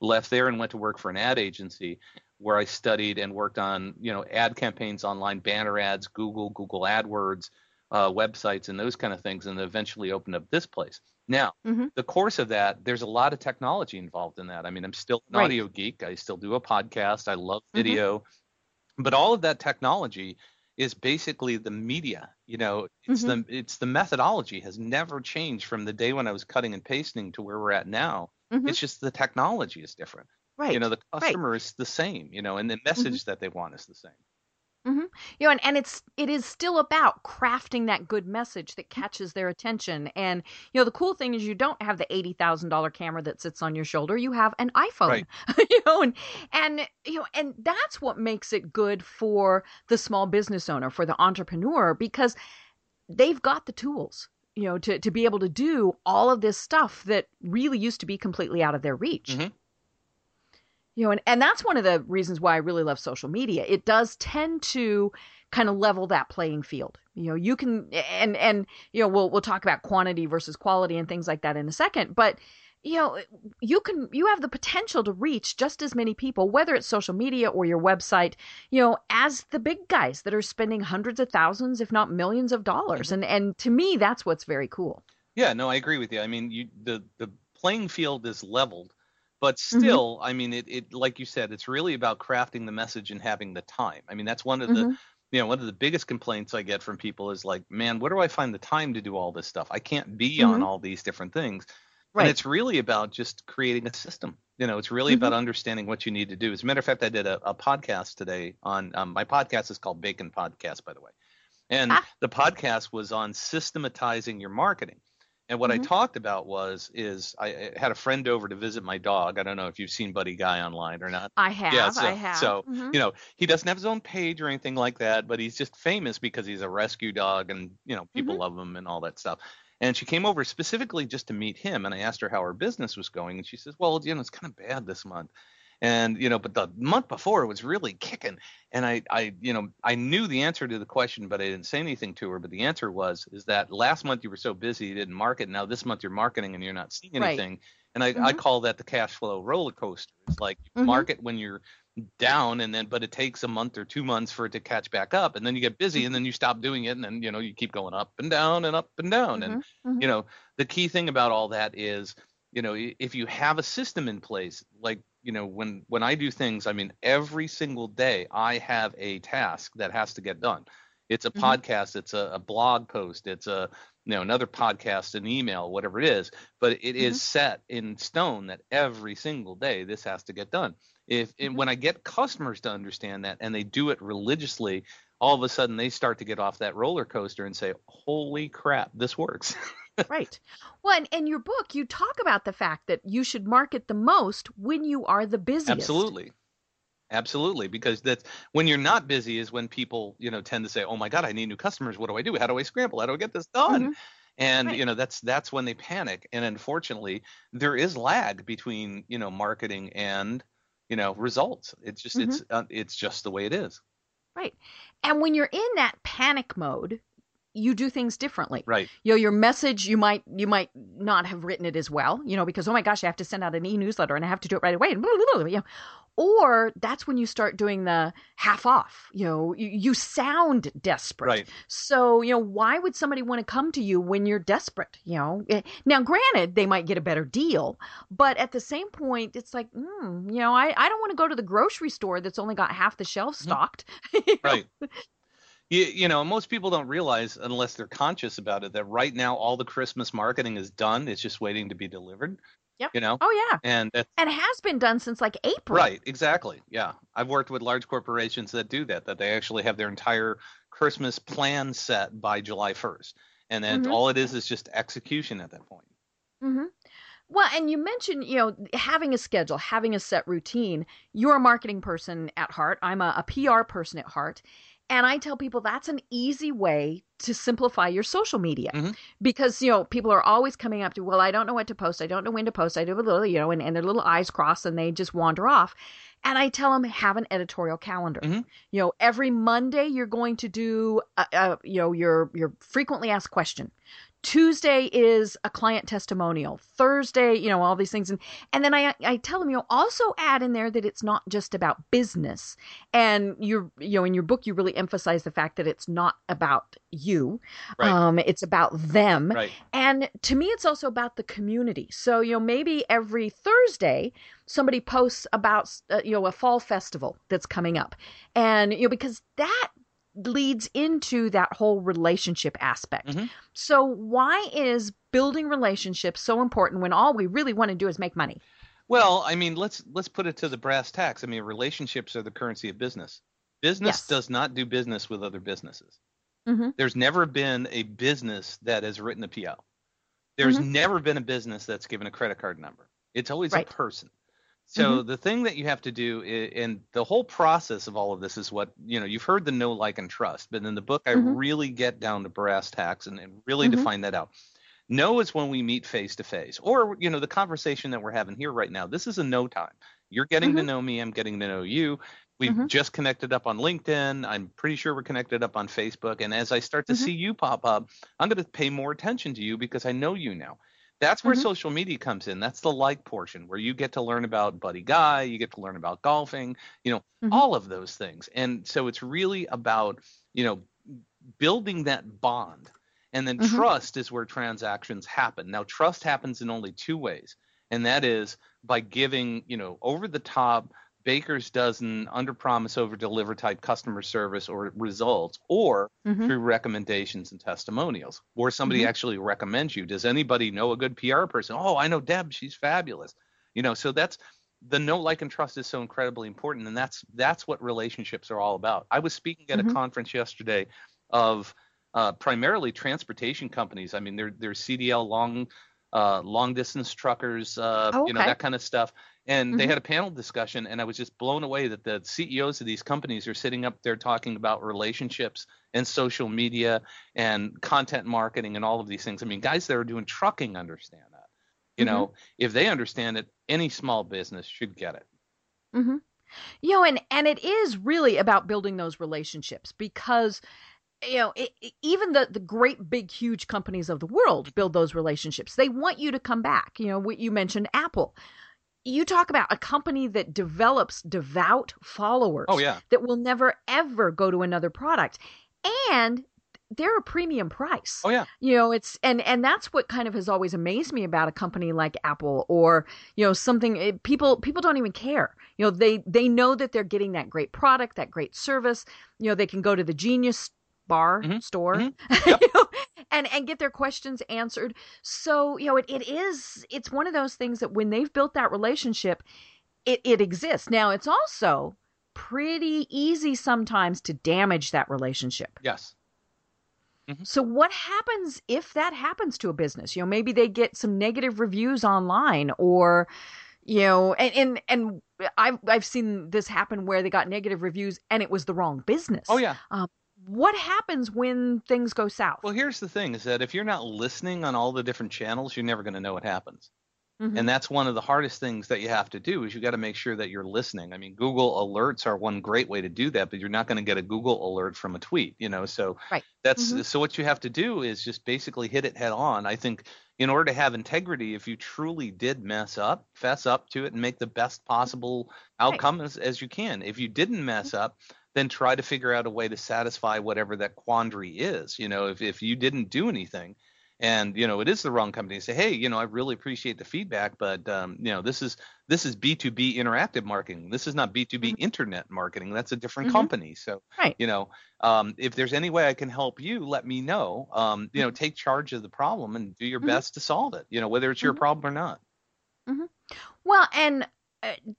S2: Left there and went to work for an ad agency, where I studied and worked on, you know, ad campaigns, online banner ads, Google, Google AdWords, uh, websites, and those kind of things, and eventually opened up this place. Now,
S1: Mhm.
S2: the course of that, there's a lot of technology involved in that. I mean, I'm still an
S1: Right.
S2: audio geek. I still do a podcast. I love
S1: Mhm.
S2: video, but all of that technology is basically the media. You know, it's the it's the methodology has never changed from the day when I was cutting and pasting to where we're at now.
S1: Mhm.
S2: It's just the technology is different.
S1: right
S2: You know, the
S1: right.
S2: customer is the same. You know, and the message that they want is the same.
S1: You know and, and it's it is still about crafting that good message that catches their attention and you know the cool thing is you don't have the $80000 camera that sits on your shoulder you have an iphone
S2: Right.
S1: you know and and you know and that's what makes it good for the small business owner for the entrepreneur because they've got the tools you know to, to be able to do all of this stuff that really used to be completely out of their reach
S2: Mhm.
S1: You know and, and that's one of the reasons why i really love social media. It does tend to kind of level that playing field. You know you can and and you know we'll we'll talk about quantity versus quality and things like that in a second but you know you can you have the potential to reach just as many people whether it's social media or your website you know as the big guys that are spending hundreds of thousands if not millions of dollars. And and to me that's what's very cool.
S2: Yeah, no, I agree with you. I mean, you the the playing field is leveled, but
S1: Mm-hmm.
S2: still, I mean, it it like you said, it's really about crafting the message and having the time. I mean, that's one of the
S1: Mhm.
S2: you know one of the biggest complaints I get from people is like, man, where do I find the time to do all this stuff? I can't be on
S1: Mhm.
S2: all these different things.
S1: Right.
S2: And it's really about just creating a system. You know, it's really
S1: Mm-hmm.
S2: about understanding what you need to do. As a matter of fact, I did a, a podcast today on um, my podcast is called Bacon Podcast, by the way. And
S1: Ah.
S2: the podcast was on systematizing your marketing. And what I
S1: Mhm.
S2: talked about was is I I had a friend over to visit my dog. I don't know if you've seen Buddy Guy online or not.
S1: I have.
S2: Yeah, so-
S1: I have.
S2: so,
S1: Mhm.
S2: You know, he doesn't have his own page or anything like that, but he's just famous because he's a rescue dog and, you know, people
S1: Mhm.
S2: love him and all that stuff. And she came over specifically just to meet him and I asked her how her business was going and she says, "Well, you know, it's kind of bad this month." And, you know, but the month before it was really kicking. And I I, you know, I knew the answer to the question, but I didn't say anything to her, but the answer was is that last month you were so busy you didn't market. Now this month you're marketing and you're not seeing
S1: Right.
S2: anything. And I, I
S1: Mhm.
S2: call that the cash flow roller coaster. It's like you
S1: Mhm.
S2: market when you're down and then but it takes a month or two months for it to catch back up and then you get busy and then you stop doing it and then you know you keep going up and down and up and down and
S1: Mhm.
S2: you know the key thing about all that is you know if you have a system in place like you know when when i do things i mean every single day i have a task that has to get done it's a
S1: Mhm.
S2: podcast it's a, a blog post it's a you know another podcast an email whatever it is but it is set in stone that every single day this has to get done if and
S1: Mhm.
S2: when i get customers to understand that and they do it religiously all of a sudden they start to get off that roller coaster and say holy crap this works
S1: right. Well, and in your book, you talk about the fact that you should market the most when you are the busiest.
S2: Absolutely. Absolutely, because that's when you're not busy is when people, you know, tend to say, "Oh my God, I need new customers. What do I do? How do I scramble? How do I get this done?"
S1: Mhm.
S2: And
S1: Right.
S2: you know, that's that's when they panic. And unfortunately, there is lag between you know marketing and you know results. It's just it's
S1: Mm-hmm.
S2: uh, it's just the way it is.
S1: Right. And when you're in that panic mode, you do things differently.
S2: Right.
S1: You know, your message you might you might not have written it as well, you know, because oh my gosh, I have to send out an e-newsletter and I have to do it right away and blah, blah, blah, you know. Or that's when you start doing the half off. You know, you, you sound desperate.
S2: Right.
S1: So, you know, why would somebody want to come to you when you're desperate? You know, Eh, now granted, they might get a better deal, but at the same point, it's like, mm, you know, I, I don't want to go to the grocery store that's only got half the shelf stocked. You know?
S2: Right. You, you know, most people don't realize unless they're conscious about it that right now all the Christmas marketing is done. It's just waiting to be delivered.
S1: Yep.
S2: You know,
S1: Oh yeah,
S2: and
S1: and it has been done since like April.
S2: Right, exactly. Yeah. I've worked with large corporations that do that, that they actually have their entire Christmas plan set by July 1st. And then
S1: Mhm.
S2: all it is is just execution at that point.
S1: Mm hmm Well, and you mentioned, you know, having a schedule, having a set routine. You're a marketing person at heart. I'm a, a PR person at heart. And I tell people that's an easy way to simplify your social media
S2: Mhm.
S1: because, you know, people are always coming up to, well, I don't know what to post. I don't know when to post. I do a little, you know, and, and their little eyes cross and they just wander off. And I tell them, have an editorial calendar.
S2: Mhm.
S1: You know, every Monday you're going to do, a, a, you know, your your frequently asked question. Tuesday is a client testimonial. Thursday, you know, all these things, and and then I I tell them, you know, also add in there that it's not just about business. And you're, you know, in your book, you really emphasize the fact that it's not about you.
S2: Right.
S1: Um, it's about them.
S2: Right.
S1: And to me, it's also about the community. So, you know, maybe every Thursday, somebody posts about, uh, you know, a fall festival that's coming up. And, you know, because that leads into that whole relationship aspect.
S2: Mhm.
S1: So, why is building relationships so important when all we really want to do is make money?
S2: Well, I mean, let's let's put it to the brass tacks. I mean, relationships are the currency of business. Business
S1: Yes.
S2: does not do business with other businesses.
S1: Mhm.
S2: There's never been a business that has written a PO. There's
S1: Mhm.
S2: never been a business that's given a credit card number. It's always
S1: Right.
S2: a person. So
S1: Mm-hmm.
S2: the thing that you have to do, and the whole process of all of this is what you know. You've heard the know, like, and trust, but in the book, I
S1: Mhm.
S2: really get down to brass tacks and, and really
S1: Mhm.
S2: define that out. No is when we meet face to face, or you know, the conversation that we're having here right now. This is a no time. You're getting to
S1: Mhm.
S2: know me. I'm getting to know you. We've
S1: Mhm.
S2: just connected up on LinkedIn. I'm pretty sure we're connected up on Facebook. And as I start to
S1: Mhm.
S2: see you pop up, I'm going to pay more attention to you because I know you now. That's where
S1: Mhm.
S2: social media comes in. That's the like portion where you get to learn about Buddy Guy, you get to learn about golfing, you know,
S1: Mhm.
S2: all of those things. And so it's really about, you know, building that bond. And then
S1: Mhm.
S2: trust is where transactions happen. Now, trust happens in only two ways, and that is by giving, you know, over the top, baker's dozen under promise over deliver type customer service or results or
S1: Mhm.
S2: through recommendations and testimonials. Or somebody
S1: Mhm.
S2: actually recommends you. Does anybody know a good pr person? Oh i know deb. She's fabulous. You know so that's the know like and trust is so incredibly important and that's that's what relationships are all about. I was speaking at
S1: Mhm.
S2: a conference yesterday of uh, primarily transportation companies. I mean they're they're cdl long uh, long distance truckers uh,
S1: Oh,
S2: you know that kind of stuff and they
S1: Mhm.
S2: had a panel discussion and i was just blown away that the ceos of these companies are sitting up there talking about relationships and social media and content marketing and all of these things i mean guys that are doing trucking understand that you
S1: Mhm.
S2: know if they understand it any small business should get it
S1: hmm You know, and and it is really about building those relationships because you know it, it- even the the great big huge companies of the world build those relationships. They want you to come back. You know, what you mentioned Apple. You talk about a company that develops devout followers
S2: oh yeah.
S1: that will never ever go to another product, and they're a premium price.
S2: Oh yeah.
S1: You know it's and and that's what kind of has always amazed me about a company like apple or you know something eh, people people don't even care. You know they they know that they're getting that great product that great service. You know they can go to the genius bar
S2: Mhm,
S1: store
S2: mhm, yep.
S1: you know, and and get their questions answered. So you know it, it is it's one of those things that when they've built that relationship it it exists. Now it's also pretty easy sometimes to damage that relationship.
S2: Yes.
S1: So what happens if that happens to a business? You know, maybe they get some negative reviews online or you know, and and, and I've I've seen this happen where they got negative reviews and it was the wrong business.
S2: oh yeah
S1: What happens when things go south?
S2: well here's the thing is that if you're not listening on all the different channels you're never going to know what happens
S1: Mhm.
S2: and that's one of the hardest things that you have to do is you got to make sure that you're listening i mean google alerts are one great way to do that but you're not going to get a google alert from a tweet you know so
S1: Right.
S2: that's
S1: Mhm.
S2: so what you have to do is just basically hit it head on i think in order to have integrity if you truly did mess up fess up to it and make the best possible outcome as, as you can if you didn't mess up then try to figure out a way to satisfy whatever that quandary is you know if, if you didn't do anything. And you know it is the wrong company say hey you know i really appreciate the feedback but um, you know this is this is b2b interactive marketing. This is not b2b internet marketing. That's a different
S1: Mhm.
S2: company. So
S1: Right.
S2: you know um, if there's any way i can help you let me know. Um, you know take charge of the problem and do your
S1: Mhm.
S2: best to solve it you know whether it's your
S1: Mhm.
S2: problem or not.
S1: Well, and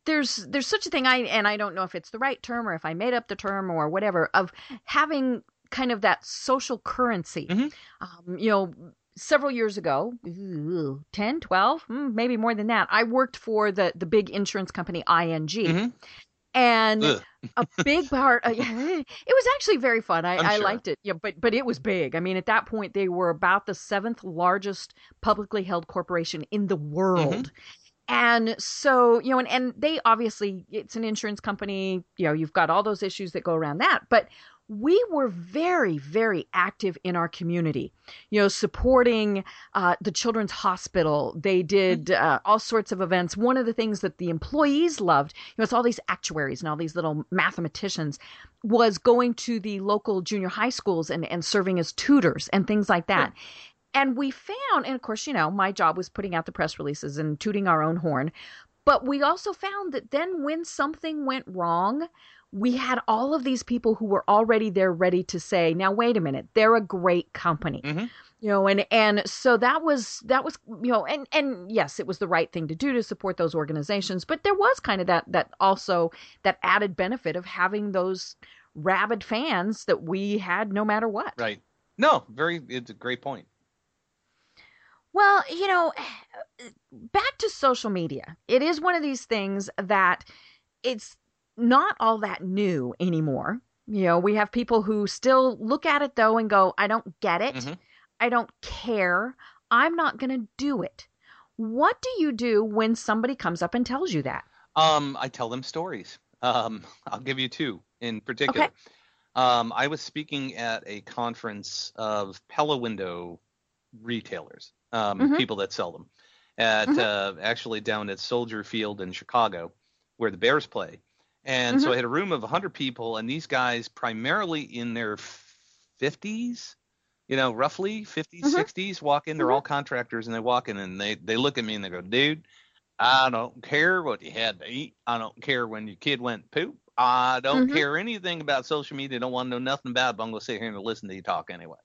S1: there's there's such a thing I and I don't know if it's the right term or if I made up the term or whatever of having kind of that social currency.
S2: Mhm.
S1: Um, you know, several years ago, ooh, 10, 12, mm, maybe more than that, I worked for the the big insurance company ING.
S2: Mhm.
S1: And a big part uh, it was actually very fun i,
S2: I'm sure.
S1: liked it yeah but but it was big i mean at that point they were about the seventh largest publicly held corporation in the world and so you know and, and they obviously it's an insurance company you know you've got all those issues that go around that. But we were very very active in our community you know supporting uh, the children's hospital. They did uh, all sorts of events. One of the things that the employees loved you know it's all these actuaries and all these little mathematicians was going to the local junior high schools and, and serving as tutors and things like that and we found and of course you know my job was putting out the press releases and tooting our own horn but we also found that then when something went wrong we had all of these people who were already there ready to say now wait a minute they're a great company.
S2: Mhm.
S1: you know and and so that was that was you know and and yes it was the right thing to do to support those organizations but there was kind of that that also that added benefit of having those rabid fans that we had no matter what.
S2: Right. No very it's a great point
S1: Well, you know, back to social media. It is one of these things that it's not all that new anymore. You know, we have people who still look at it though and go, I don't get it.
S2: Mhm.
S1: I don't care. I'm not going to do it. What do you do when somebody comes up and tells you that?
S2: Um, I tell them stories. Um, I'll give you two in particular.
S1: Okay.
S2: Um, I was speaking at a conference of Pella window retailers, um,
S1: Mhm.
S2: people that sell them, at
S1: Mhm.
S2: uh, actually down at Soldier Field in Chicago, where the Bears play. And so I had a room of 100 people, and these guys, primarily in their 50s, you know, roughly 50s,
S1: Mhm.
S2: 60s, walk in. They're
S1: Mhm.
S2: all contractors, and they walk in and they, they look at me and they go, dude, I don't care what you had to eat. I don't care when your kid went poop. I don't
S1: Mhm.
S2: care anything about social media. Don't want to know nothing about it, but I'm going to sit here and listen to you talk anyway.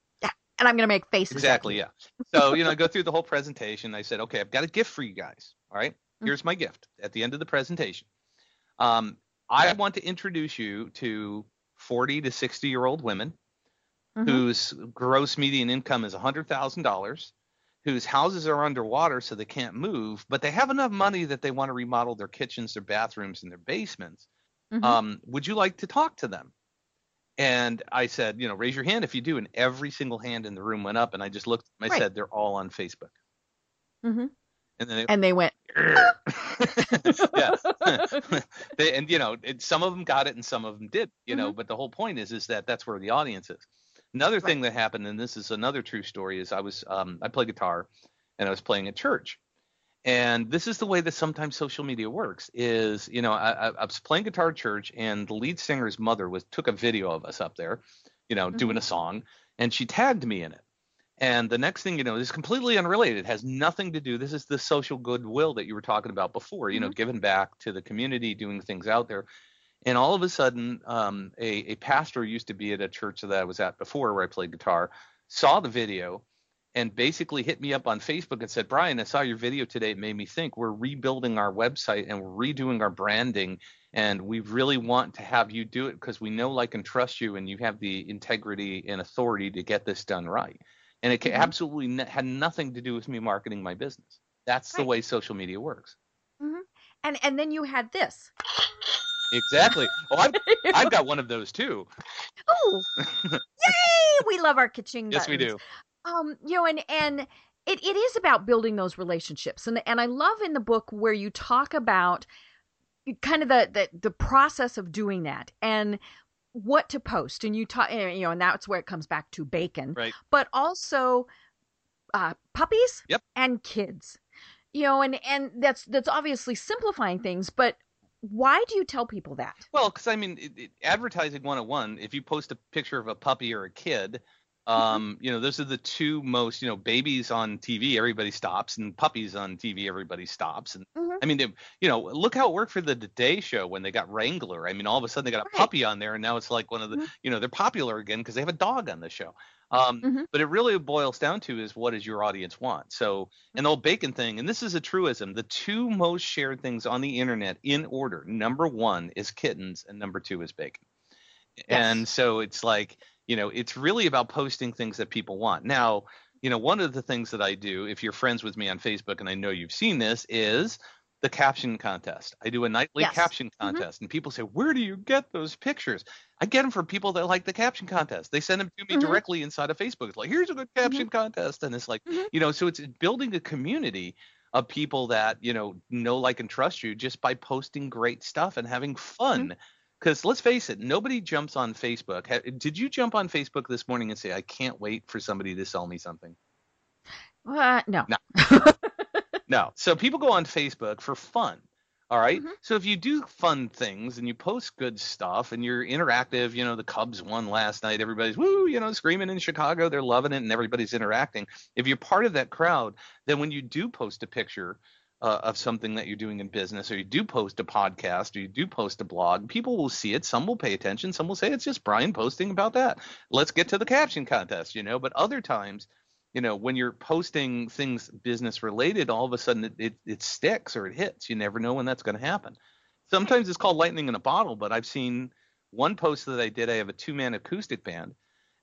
S1: And I'm going to make faces.
S2: Exactly, yeah. So, you know, I go through the whole presentation. I said, okay, I've got a gift for you guys. All right.
S1: Mhm.
S2: Here's my gift at the end of the presentation. Um, I want to introduce you to 40 to 60 year old women
S1: Mhm.
S2: whose gross median income is $100,000, whose houses are underwater so they can't move, but they have enough money that they want to remodel their kitchens, their bathrooms, and their basements.
S1: Mhm.
S2: Um, would you like to talk to them? And I said, you know, raise your hand if you do. And every single hand in the room went up. And I just looked, I
S1: Right.
S2: said, they're all on Facebook.
S1: Mhm.
S2: And then
S1: And they went.
S2: yeah. they, and you know, it, some of them got it and some of them did. You know,
S1: Mhm.
S2: but the whole point is, is that that's where the audience is. Another thing that happened, and this is another true story, is I was um, I play guitar, and I was playing at church, and this is the way that sometimes social media works. Is you know, I, I, was playing guitar at church, and the lead singer's mother was took a video of us up there, you know, doing a song, and she tagged me in it. And the next thing you know, this is completely unrelated. It has nothing to do. This is the social goodwill that you were talking about before. You know, giving back to the community, doing things out there. And all of a sudden, um, a, a pastor used to be at a church that I was at before, where I played guitar, saw the video and basically hit me up on Facebook and said, Brian, I saw your video today. It made me think we're rebuilding our website and we're redoing our branding. And we really want to have you do it because we know, like, and trust you, and you have the integrity and authority to get this done right. And it
S1: Mhm.
S2: absolutely n- had nothing to do with me marketing my business. That's the way social media works.
S1: And and then you had this.
S2: Exactly. Oh, I've, I've got one of those too.
S1: oh, yay! We love our kitchen.
S2: Yes, we do.
S1: Um you know and and it, it is about building those relationships and and i love in the book where you talk about kind of the the, the process of doing that and what to post and you talk you know and that's where it comes back to bacon
S2: Right.
S1: but also uh puppies
S2: Yep.
S1: and kids you know and and that's that's obviously simplifying things but why do you tell people that
S2: Well, because I mean, it, it, advertising 101, if you post a picture of a puppy or a kid, um, you know, those are the two most, you know, babies on TV, everybody stops, and puppies on TV, everybody stops. And
S1: Mhm.
S2: I mean, they, you know, look how it worked for the Today Show when they got Wrangler. I mean, all of a sudden they got a
S1: Right.
S2: puppy on there, and now it's like one of the,
S1: Mhm.
S2: you know, they're popular again because they have a dog on the show. Um,
S1: Mhm.
S2: But it really boils down to is what does your audience want? So, and the whole bacon thing, and this is a truism, the two most shared things on the internet in order, number one is kittens, and number two is bacon. And so it's like, you know, it's really about posting things that people want. Now, you know, one of the things that I do, if you're friends with me on Facebook, and I know you've seen this, is the caption contest. I do a nightly
S1: Yes.
S2: caption contest, and people say, "Where do you get those pictures?" I get them from people that like the caption contest. They send them to me
S1: Mhm.
S2: directly inside of Facebook. It's like, "Here's a good caption contest," and it's like,
S1: Mhm.
S2: you know, so it's building a community of people that you know know, like, and trust you just by posting great stuff and having fun. Because let's face it, nobody jumps on Facebook. Did you jump on Facebook this morning and say, "I can't wait for somebody to sell me something"?
S1: uh, no
S2: No. No. So people go on Facebook for fun. All right?
S1: Mhm.
S2: So if you do fun things and you post good stuff and you're interactive, you know, the Cubs won last night, everybody's woo, you know, screaming in Chicago, they're loving it and everybody's interacting. If you're part of that crowd, then when you do post a picture uh, of something that you're doing in business or you do post a podcast or you do post a blog, people will see it. Some will pay attention, some will say it's just Brian posting about that. Let's get to the caption contest, you know, but other times you know when you're posting things business related all of a sudden it, it, it sticks or it hits. You never know when that's going to happen. Sometimes it's called lightning in a bottle but i've seen one post that i did i have a two man acoustic band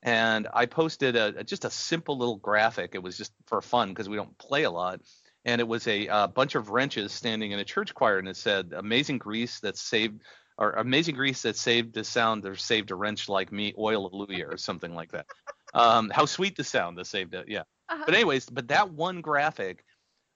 S2: and i posted a, a- just a simple little graphic. It was just for fun because we don't play a lot and it was a, uh bunch of wrenches standing in a church choir and it said amazing grease that saved or amazing grease that saved the sound or saved a wrench like me oil hallelujah or something like that um, how sweet the sound that saved it yeah
S1: Uh-huh.
S2: but anyways, but that one graphic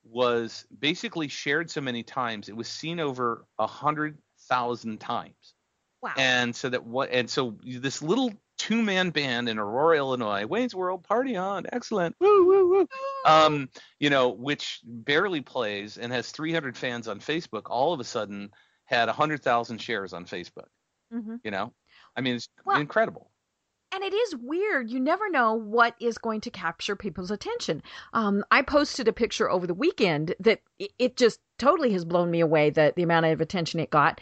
S2: was basically shared so many times. It was seen over a hundred thousand times.
S1: wow
S2: And so that what and so this little two man band in Aurora, Illinois, Wayne's World Party on, excellent. Woo woo woo. Um, you know, which barely plays and has 300 fans on Facebook, all of a sudden had 100,000 shares on Facebook,
S1: Mhm.
S2: you know? I mean, it's
S1: Well,
S2: incredible.
S1: and it is weird. You never know what is going to capture people's attention. Um, I posted a picture over the weekend that it, it just totally has blown me away that the amount of attention it got.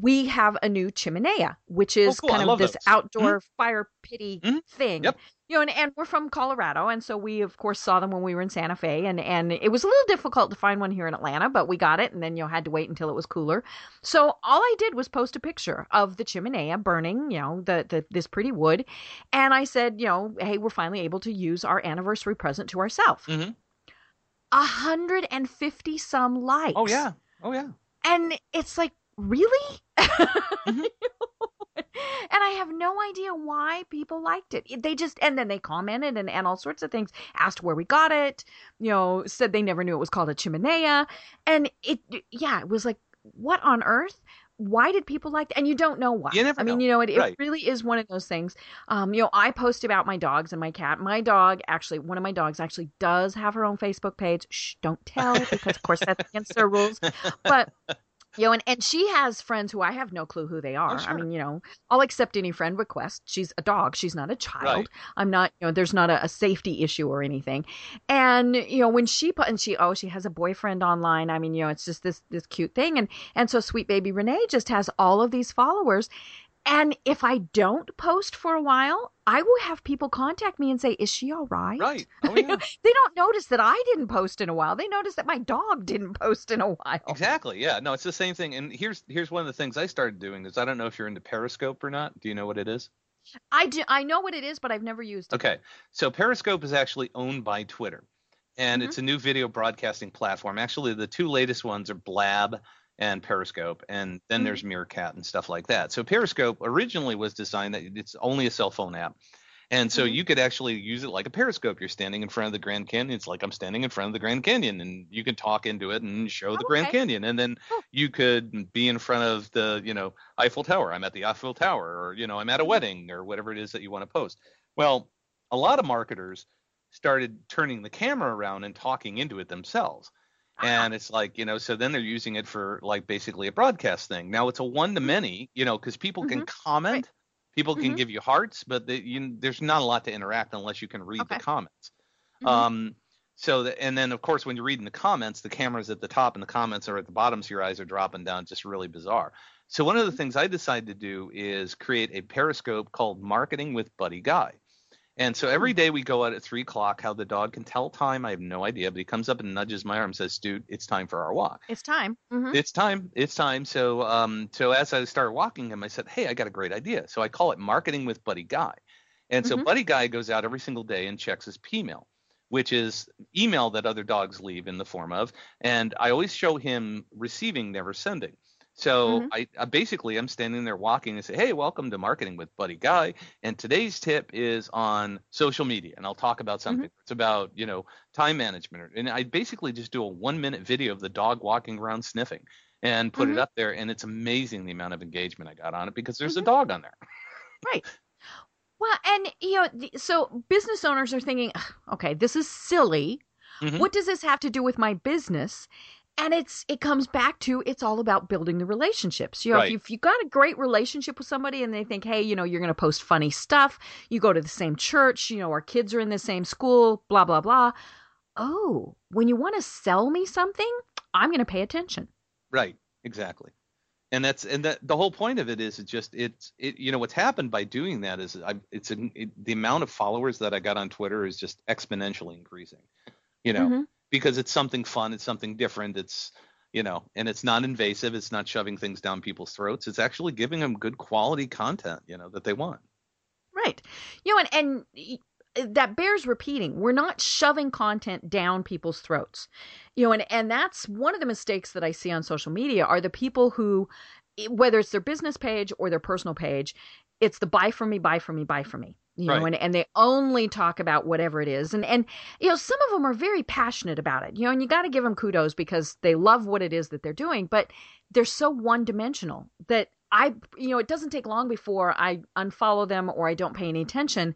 S1: We have a new chimenea, which is
S2: Oh, cool.
S1: Kind of this
S2: those.
S1: outdoor fire pitty
S2: Mhm.
S1: thing.
S2: Yep.
S1: You know, and, and we're from Colorado, and so we of course saw them when we were in Santa Fe, and and it was a little difficult to find one here in Atlanta, but we got it, and then you know had to wait until it was cooler. So all I did was post a picture of the chimenea burning, you know, the, the this pretty wood, and I said, you know, hey, we're finally able to use our anniversary present to ourselves.
S2: Mhm.
S1: A hundred and fifty some likes.
S2: Oh yeah. Oh yeah.
S1: and it's like really.
S2: Mhm.
S1: And I have no idea why people liked it. They just and then they commented and, and all sorts of things, asked where we got it, you know, said they never knew it was called a chimenea. And it yeah, it was like, what on earth? Why did people like that? And you don't know why.
S2: You never
S1: I mean,
S2: know.
S1: you know, it, it
S2: Right.
S1: really is one of those things. Um, you know, I post about my dogs and my cat. My dog actually, one of my dogs actually does have her own Facebook page. Shh, don't tell because of course that's against their rules. But you know, and, and she has friends who I have no clue who they oh, are. I
S2: Oh, sure.
S1: mean, you know, I'll accept any friend request. She's a dog. She's not a child.
S2: Right.
S1: I'm not, you know, there's not a, a safety issue or anything. And, you know, when she put, and she, oh, she has a boyfriend online. I mean, you know, it's just this, this cute thing. And, and so sweet baby Renee just has all of these followers. And if I don't post for a while, I will have people contact me and say, is she all right?
S2: Right. Oh yeah.
S1: they don't notice that I didn't post in a while. They notice that my dog didn't post in a while.
S2: Exactly. Yeah. No, it's the same thing. And here's here's one of the things I started doing is I don't know if you're into Periscope or not. Do you know what it is?
S1: I do. I know what it is, but I've never used it.
S2: Okay. So Periscope is actually owned by Twitter, and
S1: Mhm.
S2: it's a new video broadcasting platform. Actually, the two latest ones are Blab and Periscope, and then
S1: Mhm.
S2: there's Meerkat and stuff like that. So Periscope originally was designed that it's only a cell phone app. And so
S1: Mhm.
S2: you could actually use it like a periscope. You're standing in front of the Grand Canyon. It's like I'm standing in front of the Grand Canyon, and you can talk into it and show the
S1: Oh,
S2: Grand
S1: okay.
S2: Canyon. And then
S1: Cool.
S2: you could be in front of the, you know, Eiffel Tower. I'm at the Eiffel Tower, or you know, I'm at a
S1: Mhm.
S2: wedding, or whatever it is that you want to post. Well, a lot of marketers started turning the camera around and talking into it themselves. And it's like, you know, so then they're using it for like basically a broadcast thing. Now it's a one to many, you know, because people can comment, people can
S1: Mhm.
S2: give you hearts, but they, you, there's not a lot to interact unless you can read
S1: Okay.
S2: the comments.
S1: Mhm.
S2: Um, so the, and then of course when you're reading the comments, the camera's at the top and the comments are at the bottom, so your eyes are dropping down. Just really bizarre. So one of the things I decided to do is create a Periscope called Marketing with Buddy Guy. And so every day we go out at three o'clock. How the dog can tell time, I have no idea. But he comes up and nudges my arm, and says, "Dude, it's time for our walk."
S1: It's time. hmm
S2: It's time. It's time. So, um, so as I started walking him, I said, "Hey, I got a great idea." So I call it Marketing with Buddy Guy. And so
S1: Mhm.
S2: Buddy Guy goes out every single day and checks his P mail, which is email that other dogs leave in the form of. And I always show him receiving, never sending. So
S1: Mhm.
S2: I, I basically I'm standing there walking and say, "Hey, welcome to Marketing with Buddy Guy." And today's tip is on social media, and I'll talk about something. It's about you know time management, and I basically just do a one minute video of the dog walking around sniffing and put
S1: Mhm.
S2: it up there, and it's amazing the amount of engagement I got on it because there's a dog on there.
S1: Right. Well, and you know, so business owners are thinking, okay, this is silly.
S2: Mhm.
S1: What does this have to do with my business? And it's it comes back to it's all about building the relationships. You know,
S2: Right.
S1: if, you, if you got a great relationship with somebody and they think, hey, you know, you're going to post funny stuff, you go to the same church, you know, our kids are in the same school, blah blah blah. Oh, when you want to sell me something, I'm going to pay attention.
S2: Right. Exactly. And that's and that the whole point of it is it just it's it you know what's happened by doing that is I it's a, it, the amount of followers that I got on Twitter is just exponentially increasing. You know,
S1: Mhm.
S2: Because it's something fun, it's something different, it's you know, and it's not invasive, it's not shoving things down people's throats. It's actually giving them good quality content, you know, that they want.
S1: Right. You know, and, and that bears repeating. We're not shoving content down people's throats. You know, and, and that's one of the mistakes that I see on social media are the people who, whether it's their business page or their personal page, it's the buy from me, buy from me, buy from me. You know, and, and they only talk about whatever it is. And, and, you know, some of them are very passionate about it, you know, and you got to give them kudos because they love what it is that they're doing, but they're so one dimensional that I, you know, it doesn't take long before I unfollow them or I don't pay any attention.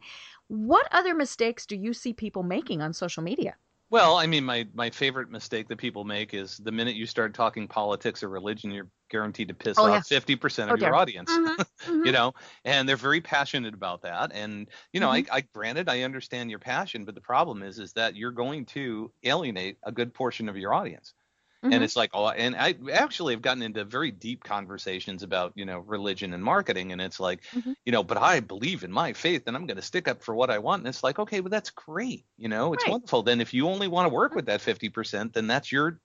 S1: What other mistakes do you see people making on social media?
S2: Well, I mean, my my favorite mistake that people make is the minute you start talking politics or religion, you're guaranteed to piss
S1: Oh,
S2: off fifty percent
S1: Oh,
S2: of your audience.
S1: Mhm, mhm.
S2: You know, and they're very passionate about that. And you know,
S1: Mm-hmm.
S2: I, I granted I understand your passion, but the problem is is that you're going to alienate a good portion of your audience.
S1: Mhm.
S2: And it's like, oh, and I actually have gotten into very deep conversations about, you know, religion and marketing. And it's like,
S1: Mhm.
S2: you know, but I believe in my faith and I'm going to stick up for what I want. And it's like, okay, well, that's great. You know, it's
S1: Right.
S2: wonderful. Then if you only want to work with that 50%, then that's your,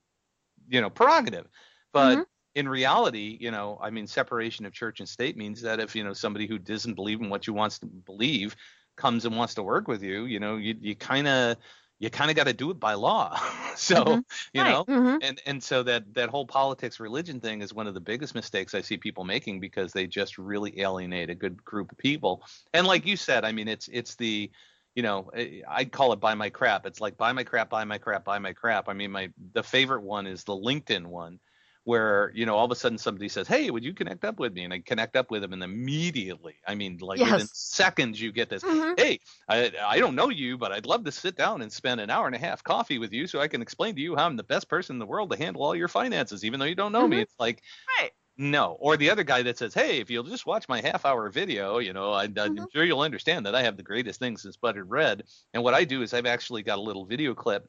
S2: you know, prerogative. But
S1: Mhm.
S2: in reality, you know, I mean, separation of church and state means that if, you know, somebody who doesn't believe in what you wants to believe comes and wants to work with you, you know, you, you kind of, you kind of got to do it by law. so,
S1: Mhm.
S2: you
S1: Right.
S2: know,
S1: Mhm.
S2: and and so that that whole politics religion thing is one of the biggest mistakes I see people making because they just really alienate a good group of people. And like you said, I mean, it's it's the you know, I I call it buy my crap. It's like buy my crap, buy my crap, buy my crap. I mean, my the favorite one is the LinkedIn one where, you know, all of a sudden somebody says, "Hey, would you connect up with me?" and I connect up with them and immediately, I mean, like within seconds you get this,
S1: Mhm.
S2: "Hey, I I don't know you, but I'd love to sit down and spend an hour and a half coffee with you so I can explain to you how I'm the best person in the world to handle all your finances even though you don't know me."
S1: Mhm.
S2: It's like
S1: Right.
S2: no. Or the other guy that says, "Hey, if you'll just watch my half-hour video, you know, I, I'm
S1: Mhm.
S2: sure you'll understand that I have the greatest thing since buttered bread." And what I do is I've actually got a little video clip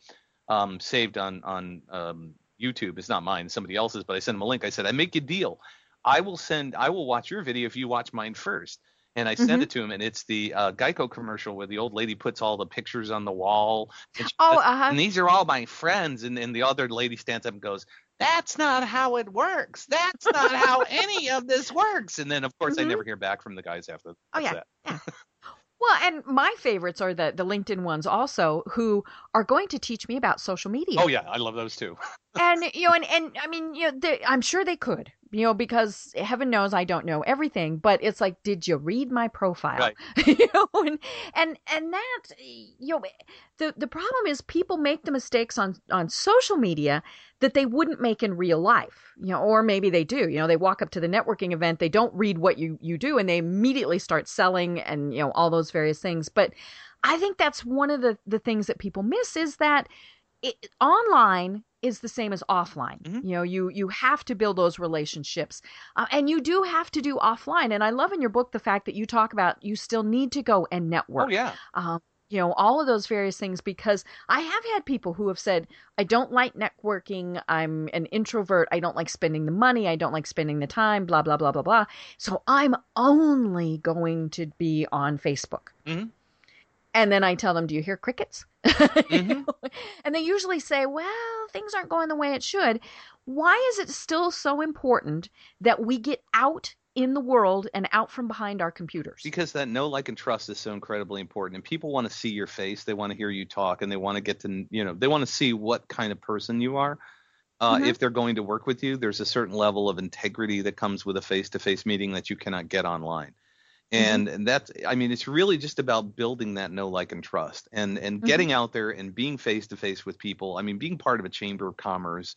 S2: um, saved on on um, YouTube. It's not mine, somebody else's, but I sent him a link. I said, "I make a deal. I will send. I will watch your video if you watch mine first. And I send
S1: Mhm.
S2: it to him, and it's the uh, Geico commercial where the old lady puts all the pictures on the wall. And, she
S1: Oh, uh-huh.
S2: and these are all my friends. And, and the other lady stands up and goes, that's not how it works. That's not how any of this works. And then, of course, I
S1: Mhm.
S2: never hear back from the guys after.
S1: Oh, yeah.
S2: that.
S1: Well, and my favorites are the the LinkedIn ones also, who are going to teach me about social media.
S2: Oh yeah, I love those too.
S1: and you know, and and I mean, you know, they, I'm sure they could, you know, because heaven knows I don't know everything, but it's like, did you read my profile?
S2: Right.
S1: you know, and and and that, you know, the the problem is people make the mistakes on on social media that they wouldn't make in real life, you know, or maybe they do. You know, they walk up to the networking event, they don't read what you you do, and they immediately start selling, and you know, all those various things. But I think that's one of the the things that people miss is that it, online is the same as offline.
S2: Mhm.
S1: You know, you you have to build those relationships, uh, and you do have to do offline. And I love in your book the fact that you talk about you still need to go and network.
S2: Oh yeah.
S1: Um, you know, all of those various things because I have had people who have said, I don't like networking. I'm an introvert. I don't like spending the money. I don't like spending the time, blah, blah, blah, blah, blah. So I'm only going to be on Facebook.
S2: Mhm.
S1: And then I tell them, Do you hear crickets?
S2: Mhm.
S1: and they usually say, Well, things aren't going the way it should. Why is it still so important that we get out in the world and out from behind our computers?
S2: Because that know, like, and trust is so incredibly important, and people want to see your face. They want to hear you talk, and they want to get to, you know, they want to see what kind of person you are. Uh,
S1: Mhm.
S2: If they're going to work with you, there's a certain level of integrity that comes with a face-to-face meeting that you cannot get online. And, and that's, I mean, it's really just about building that know, like, and trust, and and
S1: Mhm.
S2: getting out there and being face-to-face with people. I mean, being part of a chamber of commerce,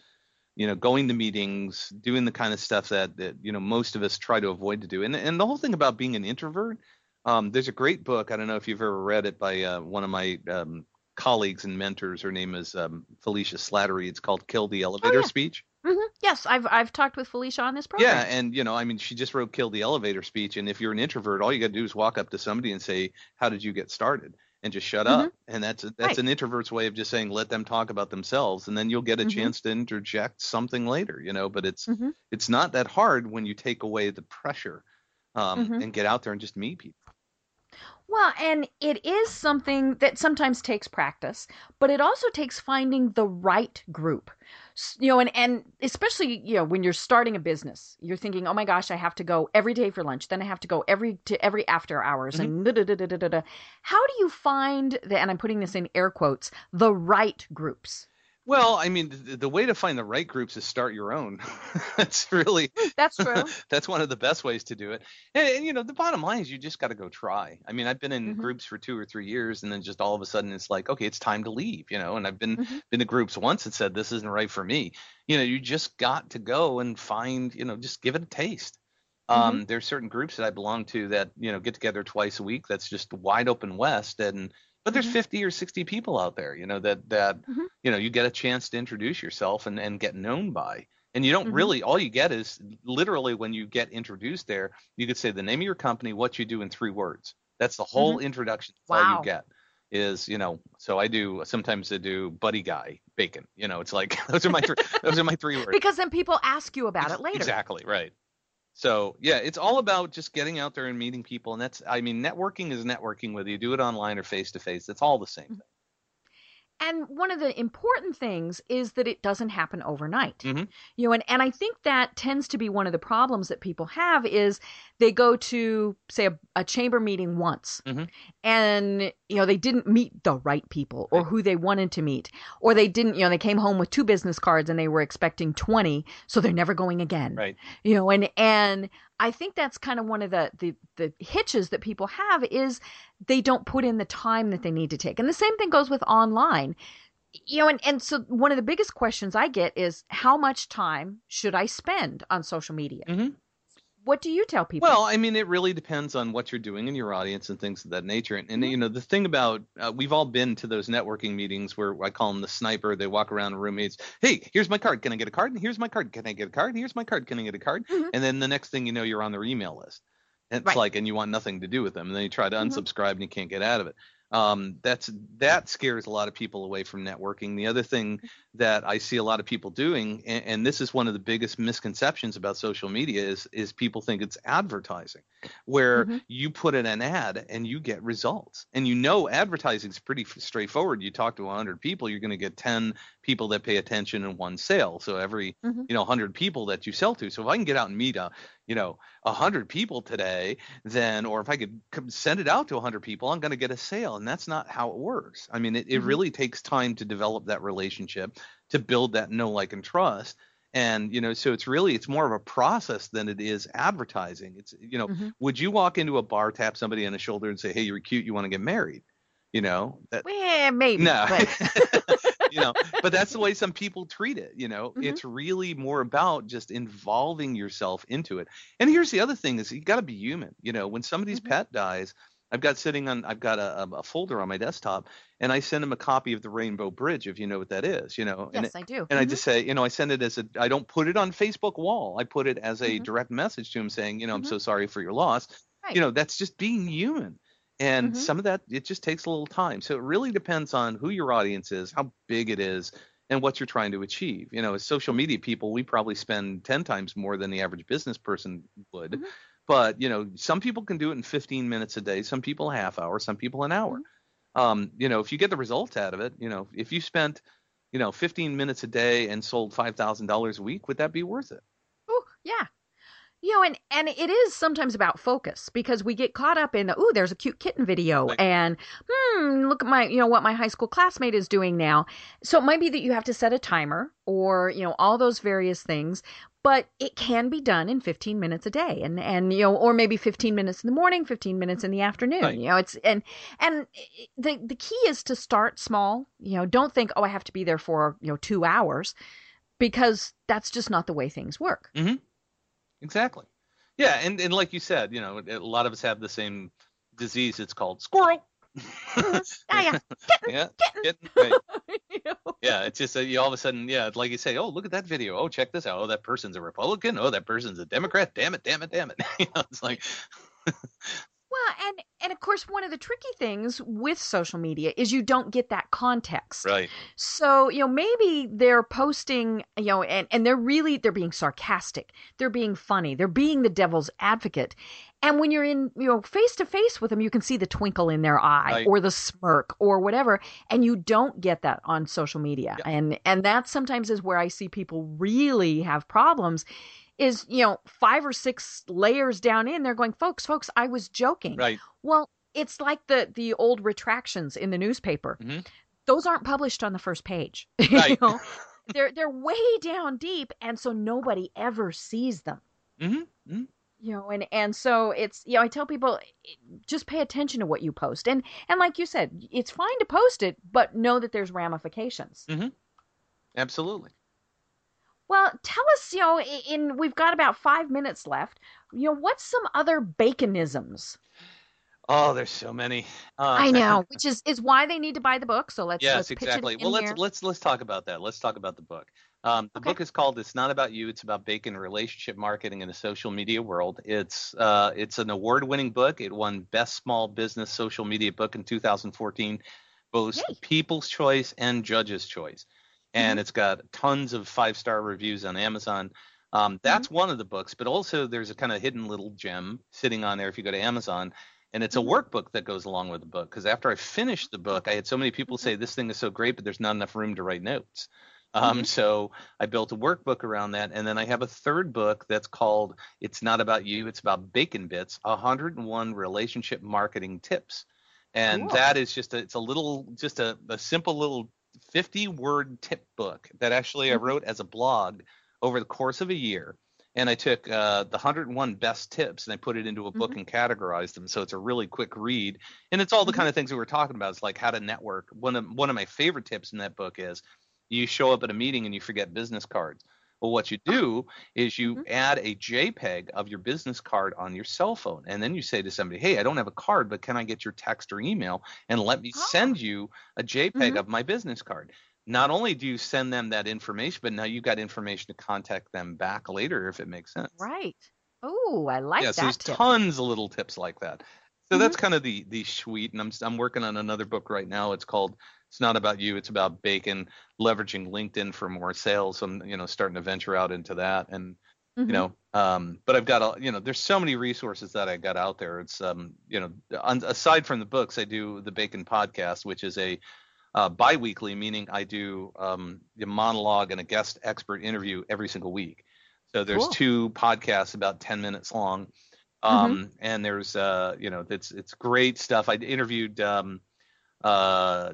S2: you know, going to meetings, doing the kind of stuff that that you know most of us try to avoid to do. And and the whole thing about being an introvert, um, there's a great book. I don't know if you've ever read it by uh, one of my um, colleagues and mentors. Her name is um, Felicia Slattery. It's called "Kill the Elevator
S1: Oh, yeah.
S2: Speech."
S1: Hmm Yes, I've I've talked with Felicia on this program.
S2: Yeah, and you know, I mean, she just wrote "Kill the Elevator Speech." And if you're an introvert, all you got to do is walk up to somebody and say, "How did you get started?" and just shut up. And that's that's
S1: Mm-hmm. Right.
S2: an introvert's way of just saying, "Let them talk about themselves," and then you'll get a
S1: Mhm.
S2: chance to interject something later. You know, but it's
S1: Mhm.
S2: it's not that hard when you take away the pressure um,
S1: Mhm.
S2: and get out there and just meet people.
S1: Well, and it is something that sometimes takes practice, but it also takes finding the right group. You know, and, and especially, you know, when you're starting a business, you're thinking, oh my gosh, I have to go every day for lunch. Then I have to go every to every after hours and da, da, da, da, da, da. How do you find the, and I'm putting this in air quotes, the right groups?
S2: Well, I mean, the, the way to find the right groups is start your own. that's really
S1: That's true.
S2: that's one of the best ways to do it. And, and, you know, the bottom line is you just got to go try. I mean, I've been in
S1: Mhm.
S2: groups for two or three years, and then just all of a sudden it's like, okay, it's time to leave. You know, and I've been
S1: Mhm.
S2: been to groups once and said this isn't right for me. You know, you just got to go and find. You know, just give it a taste. Um, there's certain groups that I belong to that you know get together twice a week. That's just wide open west, and but there's
S1: Mhm.
S2: 50 or 60 people out there, you know, that that
S1: Mhm.
S2: you know you get a chance to introduce yourself and and get known by. And you don't
S1: Mhm.
S2: really all you get is literally when you get introduced there, you could say the name of your company, what you do in three words. That's the whole introduction. That's all
S1: Mm-hmm.
S2: You get is you know. So I do sometimes I do buddy guy bacon. You know, it's like those are my three, those are my three words.
S1: Because then people ask you about it later.
S2: Exactly right. So yeah, it's all about just getting out there and meeting people, and that's I mean, networking is networking whether you do it online or face to face. It's all the same mm-hmm. thing.
S1: And one of the important things is that it doesn't happen overnight.
S2: Mhm.
S1: You know, and, and I think that tends to be one of the problems that people have is they go to say a, a chamber meeting once
S2: Mhm.
S1: and you know they didn't meet the right people or who they wanted to meet or they didn't you know they came home with two business cards and they were expecting 20 so they're never going again
S2: Right.
S1: you know and and i think that's kind of one of the, the the hitches that people have is they don't put in the time that they need to take. And the same thing goes with online. You know and, and so one of the biggest questions i get is how much time should i spend on social media?
S2: Mhm.
S1: What do you tell people
S2: Well, I mean, it really depends on what you're doing in your audience and things of that nature. And, and
S1: Mhm.
S2: you know, the thing about uh, we've all been to those networking meetings where I call them the sniper. They walk around roommates. Hey, here's my card. Can I get a card? And here's my card. Can I get a card? And here's my card. Can I get a card?
S1: Mhm.
S2: And then the next thing you know, you're on their email list. And it's
S1: Right.
S2: like, and you want nothing to do with them. And then you try to
S1: Mhm.
S2: unsubscribe and you can't get out of it. Um, that's that scares a lot of people away from networking. The other thing that I see a lot of people doing, and, and this is one of the biggest misconceptions about social media, is is people think it's advertising, where
S1: Mhm.
S2: you put in an ad and you get results, and you know advertising is pretty f- straightforward. You talk to 100 people, you're going to get 10 people that pay attention and one sale. So every
S1: Mhm.
S2: you know 100 people that you sell to. So if I can get out and meet a you know 100 people today, then or if I could send it out to 100 people, I'm going to get a sale, and that's not how it works. I mean, it, it
S1: Mhm.
S2: really takes time to develop that relationship, to build that know, like, and trust. And you know, so it's really it's more of a process than it is advertising. It's you know,
S1: Mhm.
S2: would you walk into a bar, tap somebody on the shoulder, and say, "Hey, you're cute. You want to get married?" You know, that
S1: Eh, maybe
S2: no,
S1: but-
S2: you know, but that's the way some people treat it. You know,
S1: Mhm.
S2: it's really more about just involving yourself into it. And here's the other thing: is you got to be human. You know, when somebody's
S1: Mhm.
S2: pet dies, I've got sitting on, I've got a, a folder on my desktop, and I send them a copy of the Rainbow Bridge, if you know what that is. You know, and
S1: yes i do
S2: and I
S1: Mhm.
S2: just say, you know, I send it as a, I don't put it on Facebook wall. I put it as a
S1: Mhm.
S2: direct message to him saying, you know,
S1: Mhm.
S2: I'm so sorry for your loss.
S1: Right.
S2: You know, that's just being human. And
S1: Mhm.
S2: some of that, it just takes a little time. So it really depends on who your audience is, how big it is, and what you're trying to achieve. You know, as social media people, we probably spend 10 times more than the average business person would.
S1: Mhm.
S2: But, you know, some people can do it in 15 minutes a day, some people a half hour, some people an hour.
S1: Mm-hmm.
S2: Um, you know, if you get the results out of it, you know, if you spent, you know, 15 minutes a day and sold $5,000 a week, would that be worth it?
S1: Oh, yeah. You know, and and it is sometimes about focus because we get caught up in the ooh, there's a cute kitten video, and hmm, look at my you know what my high school classmate is doing now. So it might be that you have to set a timer or you know all those various things, but it can be done in 15 minutes a day, and and you know or maybe 15 minutes in the morning, 15 minutes in the afternoon.
S2: Right.
S1: You know, it's and and the the key is to start small. You know, don't think oh I have to be there for you know two hours because that's just not the way things work.
S2: Exactly. Yeah, and, and like you said, you know, a lot of us have the same disease. It's called squirrel.
S1: Ah, yeah.
S2: yeah,
S1: Kitten.
S2: kitten, right. Yeah. It's just that you all of a sudden, yeah, like you say, oh, look at that video. Oh, check this out. Oh, that person's a Republican. Oh, that person's a Democrat. Damn it, damn it, damn it. you know, it's like,
S1: Well, and and of course, one of the tricky things with social media is you don't get that context.
S2: right,
S1: So you know maybe they're posting, you know, and and they're really they're being sarcastic, they're being funny, they're being the devil's advocate. And when you're in, you know, face to face with them, you can see the twinkle in their eye
S2: Right.
S1: or the smirk or whatever, and you don't get that on social media. And and that sometimes is where I see people really have problems is, you know, five or six layers down in, they're going, folks, folks, I was joking.
S2: right.
S1: Well, it's like the the old retractions in the newspaper.
S2: Mhm.
S1: Those aren't published on the first page. you
S2: Right.
S1: know? They're they're way down deep, and so nobody ever sees them.
S2: hmm hmm
S1: You know, and and so it's you know I tell people just pay attention to what you post, and and like you said, it's fine to post it, but know that there's ramifications.
S2: Absolutely.
S1: Well, tell us, you know, in we've got about five minutes left. You know, what's some other baconisms?
S2: Oh, there's so many. Uh,
S1: I know, which is is why they need to buy the book. So let's
S2: yes,
S1: let's
S2: exactly. Well, let's
S1: here.
S2: let's let's talk about that. Let's talk about the book. Um, the
S1: Okay.
S2: book is called "It's Not About You. It's About Bacon: Relationship Marketing in a Social Media World." It's uh, it's an award-winning book. It won Best Small Business Social Media Book in 2014, both
S1: Yay.
S2: People's Choice and Judges' Choice, and
S1: Mm-hmm.
S2: it's got tons of five-star reviews on Amazon. Um,
S1: Mm-hmm.
S2: that's one of the books, but also there's a kind of hidden little gem sitting on there if you go to Amazon, and it's a
S1: Mm-hmm.
S2: workbook that goes along with the book. Because after I finished the book, I had so many people
S1: Mm-hmm.
S2: say this thing is so great, but there's not enough room to write notes. Um, so I built a workbook around that, and then I have a third book that's called "It's Not About You, It's About Bacon Bits: 101 Relationship Marketing Tips," and
S1: Cool.
S2: that is just a, it's a little, just a, a simple little 50 word tip book that actually I
S1: Mhm.
S2: wrote as a blog over the course of a year. And I took uh, the 101 best tips and I put it into a book
S1: Mm-hmm.
S2: and categorized them. So it's a really quick read. And it's all the
S1: Mhm.
S2: kind of things we were talking about. It's like how to network. One of one of my favorite tips in that book is you show up at a meeting and you forget business cards. Well, what you do is you
S1: Mhm.
S2: add a JPEG of your business card on your cell phone. And then you say to somebody, Hey, I don't have a card, but can I get your text or email and let me
S1: Ah.
S2: send you a JPEG
S1: Mhm.
S2: of my business card? Not only do you send them that information, but now you've got information to contact them back later if it makes sense.
S1: Right. Oh, I like
S2: yeah,
S1: that
S2: so there's
S1: tip.
S2: tons of little tips like that. So
S1: Mhm.
S2: that's kind of the the suite, and I'm I'm working on another book right now. It's called "It's Not About You, It's About Bacon," leveraging LinkedIn for more sales. I'm you know starting to venture out into that, and
S1: Mhm.
S2: you know, um, but I've got a you know there's so many resources that I got out there. It's um you know on, aside from the books, I do the Bacon podcast, which is a uh, bi-weekly, meaning I do um, a monologue and a guest expert interview every single week. So there's
S1: Cool.
S2: two podcasts about 10 minutes long.
S1: Mm-hmm.
S2: Um, and there's, uh, you know, it's, it's great stuff. I interviewed, um, uh,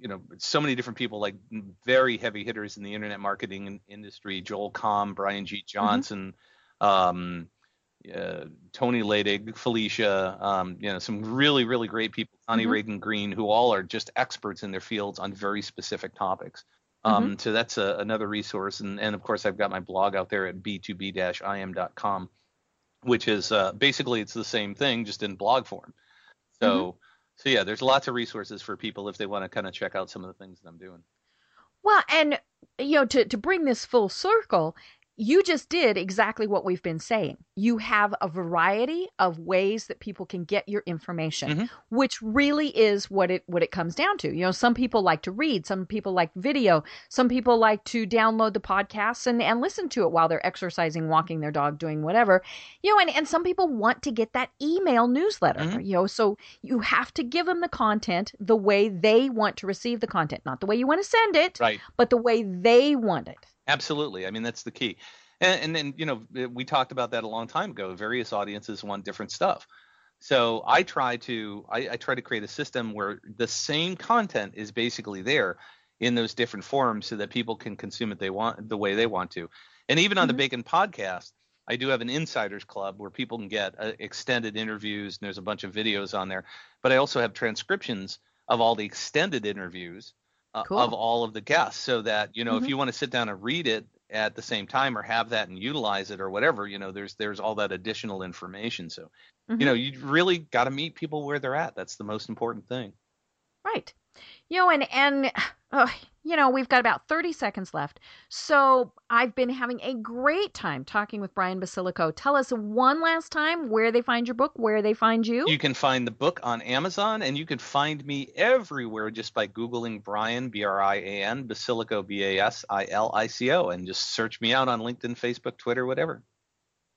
S2: you know, so many different people, like very heavy hitters in the internet marketing industry, Joel Comm, Brian G. Johnson, um, uh, Tony Laidig, Felicia, um, you know, some really, really great people, Connie
S1: Mhm.
S2: Ragen Green, who all are just experts in their fields on very specific topics. Um, So that's a, another resource. And, and of course, I've got my blog out there at b2b-im.com, which is uh, basically it's the same thing, just in blog form. So, so yeah, there's lots of resources for people if they want to kind of check out some of the things that I'm doing.
S1: Well, and you know, to to bring this full circle, you just did exactly what we've been saying. You have a variety of ways that people can get your information,
S2: Mhm.
S1: which really is what it what it comes down to. You know, some people like to read, some people like video, some people like to download the podcasts and and listen to it while they're exercising, walking their dog, doing whatever. You know, and and some people want to get that email newsletter.
S2: Mhm.
S1: You know, so you have to give them the content the way they want to receive the content, not the way you want to send it
S2: Right.
S1: but the way they want it.
S2: Absolutely. I mean, that's the key. And, and then, you know, we talked about that a long time ago. Various audiences want different stuff. So I try to I, I try to create a system where the same content is basically there in those different forms so that people can consume it they want the way they want to. And even on the
S1: Mhm.
S2: Bacon podcast, I do have an insiders club where people can get uh, extended interviews and there's a bunch of videos on there. But I also have transcriptions of all the extended interviews uh,
S1: Cool.
S2: of all of the guests so that you know
S1: Mhm.
S2: if you want to sit down and read it at the same time or have that and utilize it or whatever you know there's there's all that additional information so
S1: Mhm.
S2: you know you really got to meet people where they're at that's the most important thing
S1: Right. You know, and and uh, you know, we've got about 30 seconds left. So I've been having a great time talking with Brian Basilico. Tell us one last time where they find your book, where they find you.
S2: you can find the book on amazon and you can find me everywhere just by googling brian b-r-i-a-n basilico b-a-s-i-l-i-c-o and just search me out on linkedin facebook twitter whatever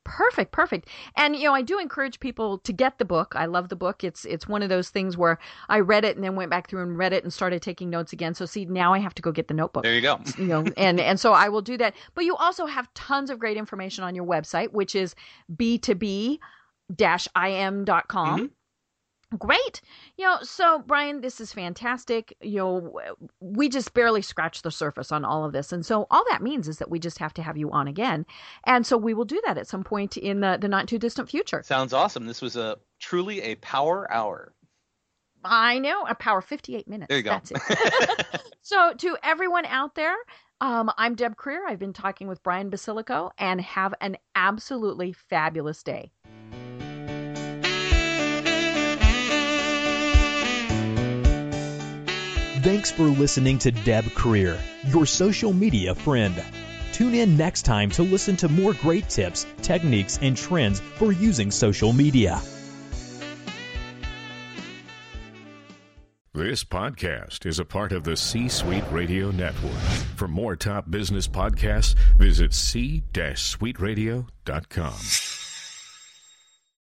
S1: Perfect, perfect. And you know, I do encourage people to get the book. I love the book. It's it's one of those things where I read it and then went back through and read it and started taking notes again. So see, now I have to go get the notebook.
S2: there you go
S1: you know and and so i will do that but you also have tons of great information on your website which is b2b im.com
S2: Mhm.
S1: Great. You know so brian this is fantastic. You know we just barely scratched the surface on all of this and so all that means is that we just have to have you on again and so we will do that at some point in the, the not too distant future.
S2: Sounds awesome. This was a truly a power hour.
S1: I know a power 58 minutes.
S2: There you go.
S1: That's it. So, to everyone out there, um, I'm Deb Krier. I've been talking with Brian Basilico, and have an absolutely fabulous day.
S3: Thanks for listening to Deb Krier, your social media friend. Tune in next time to listen to more great tips, techniques, and trends for using social media.
S4: This podcast is a part of the C Suite Radio Network. For more top business podcasts, visit c-suiteradio.com.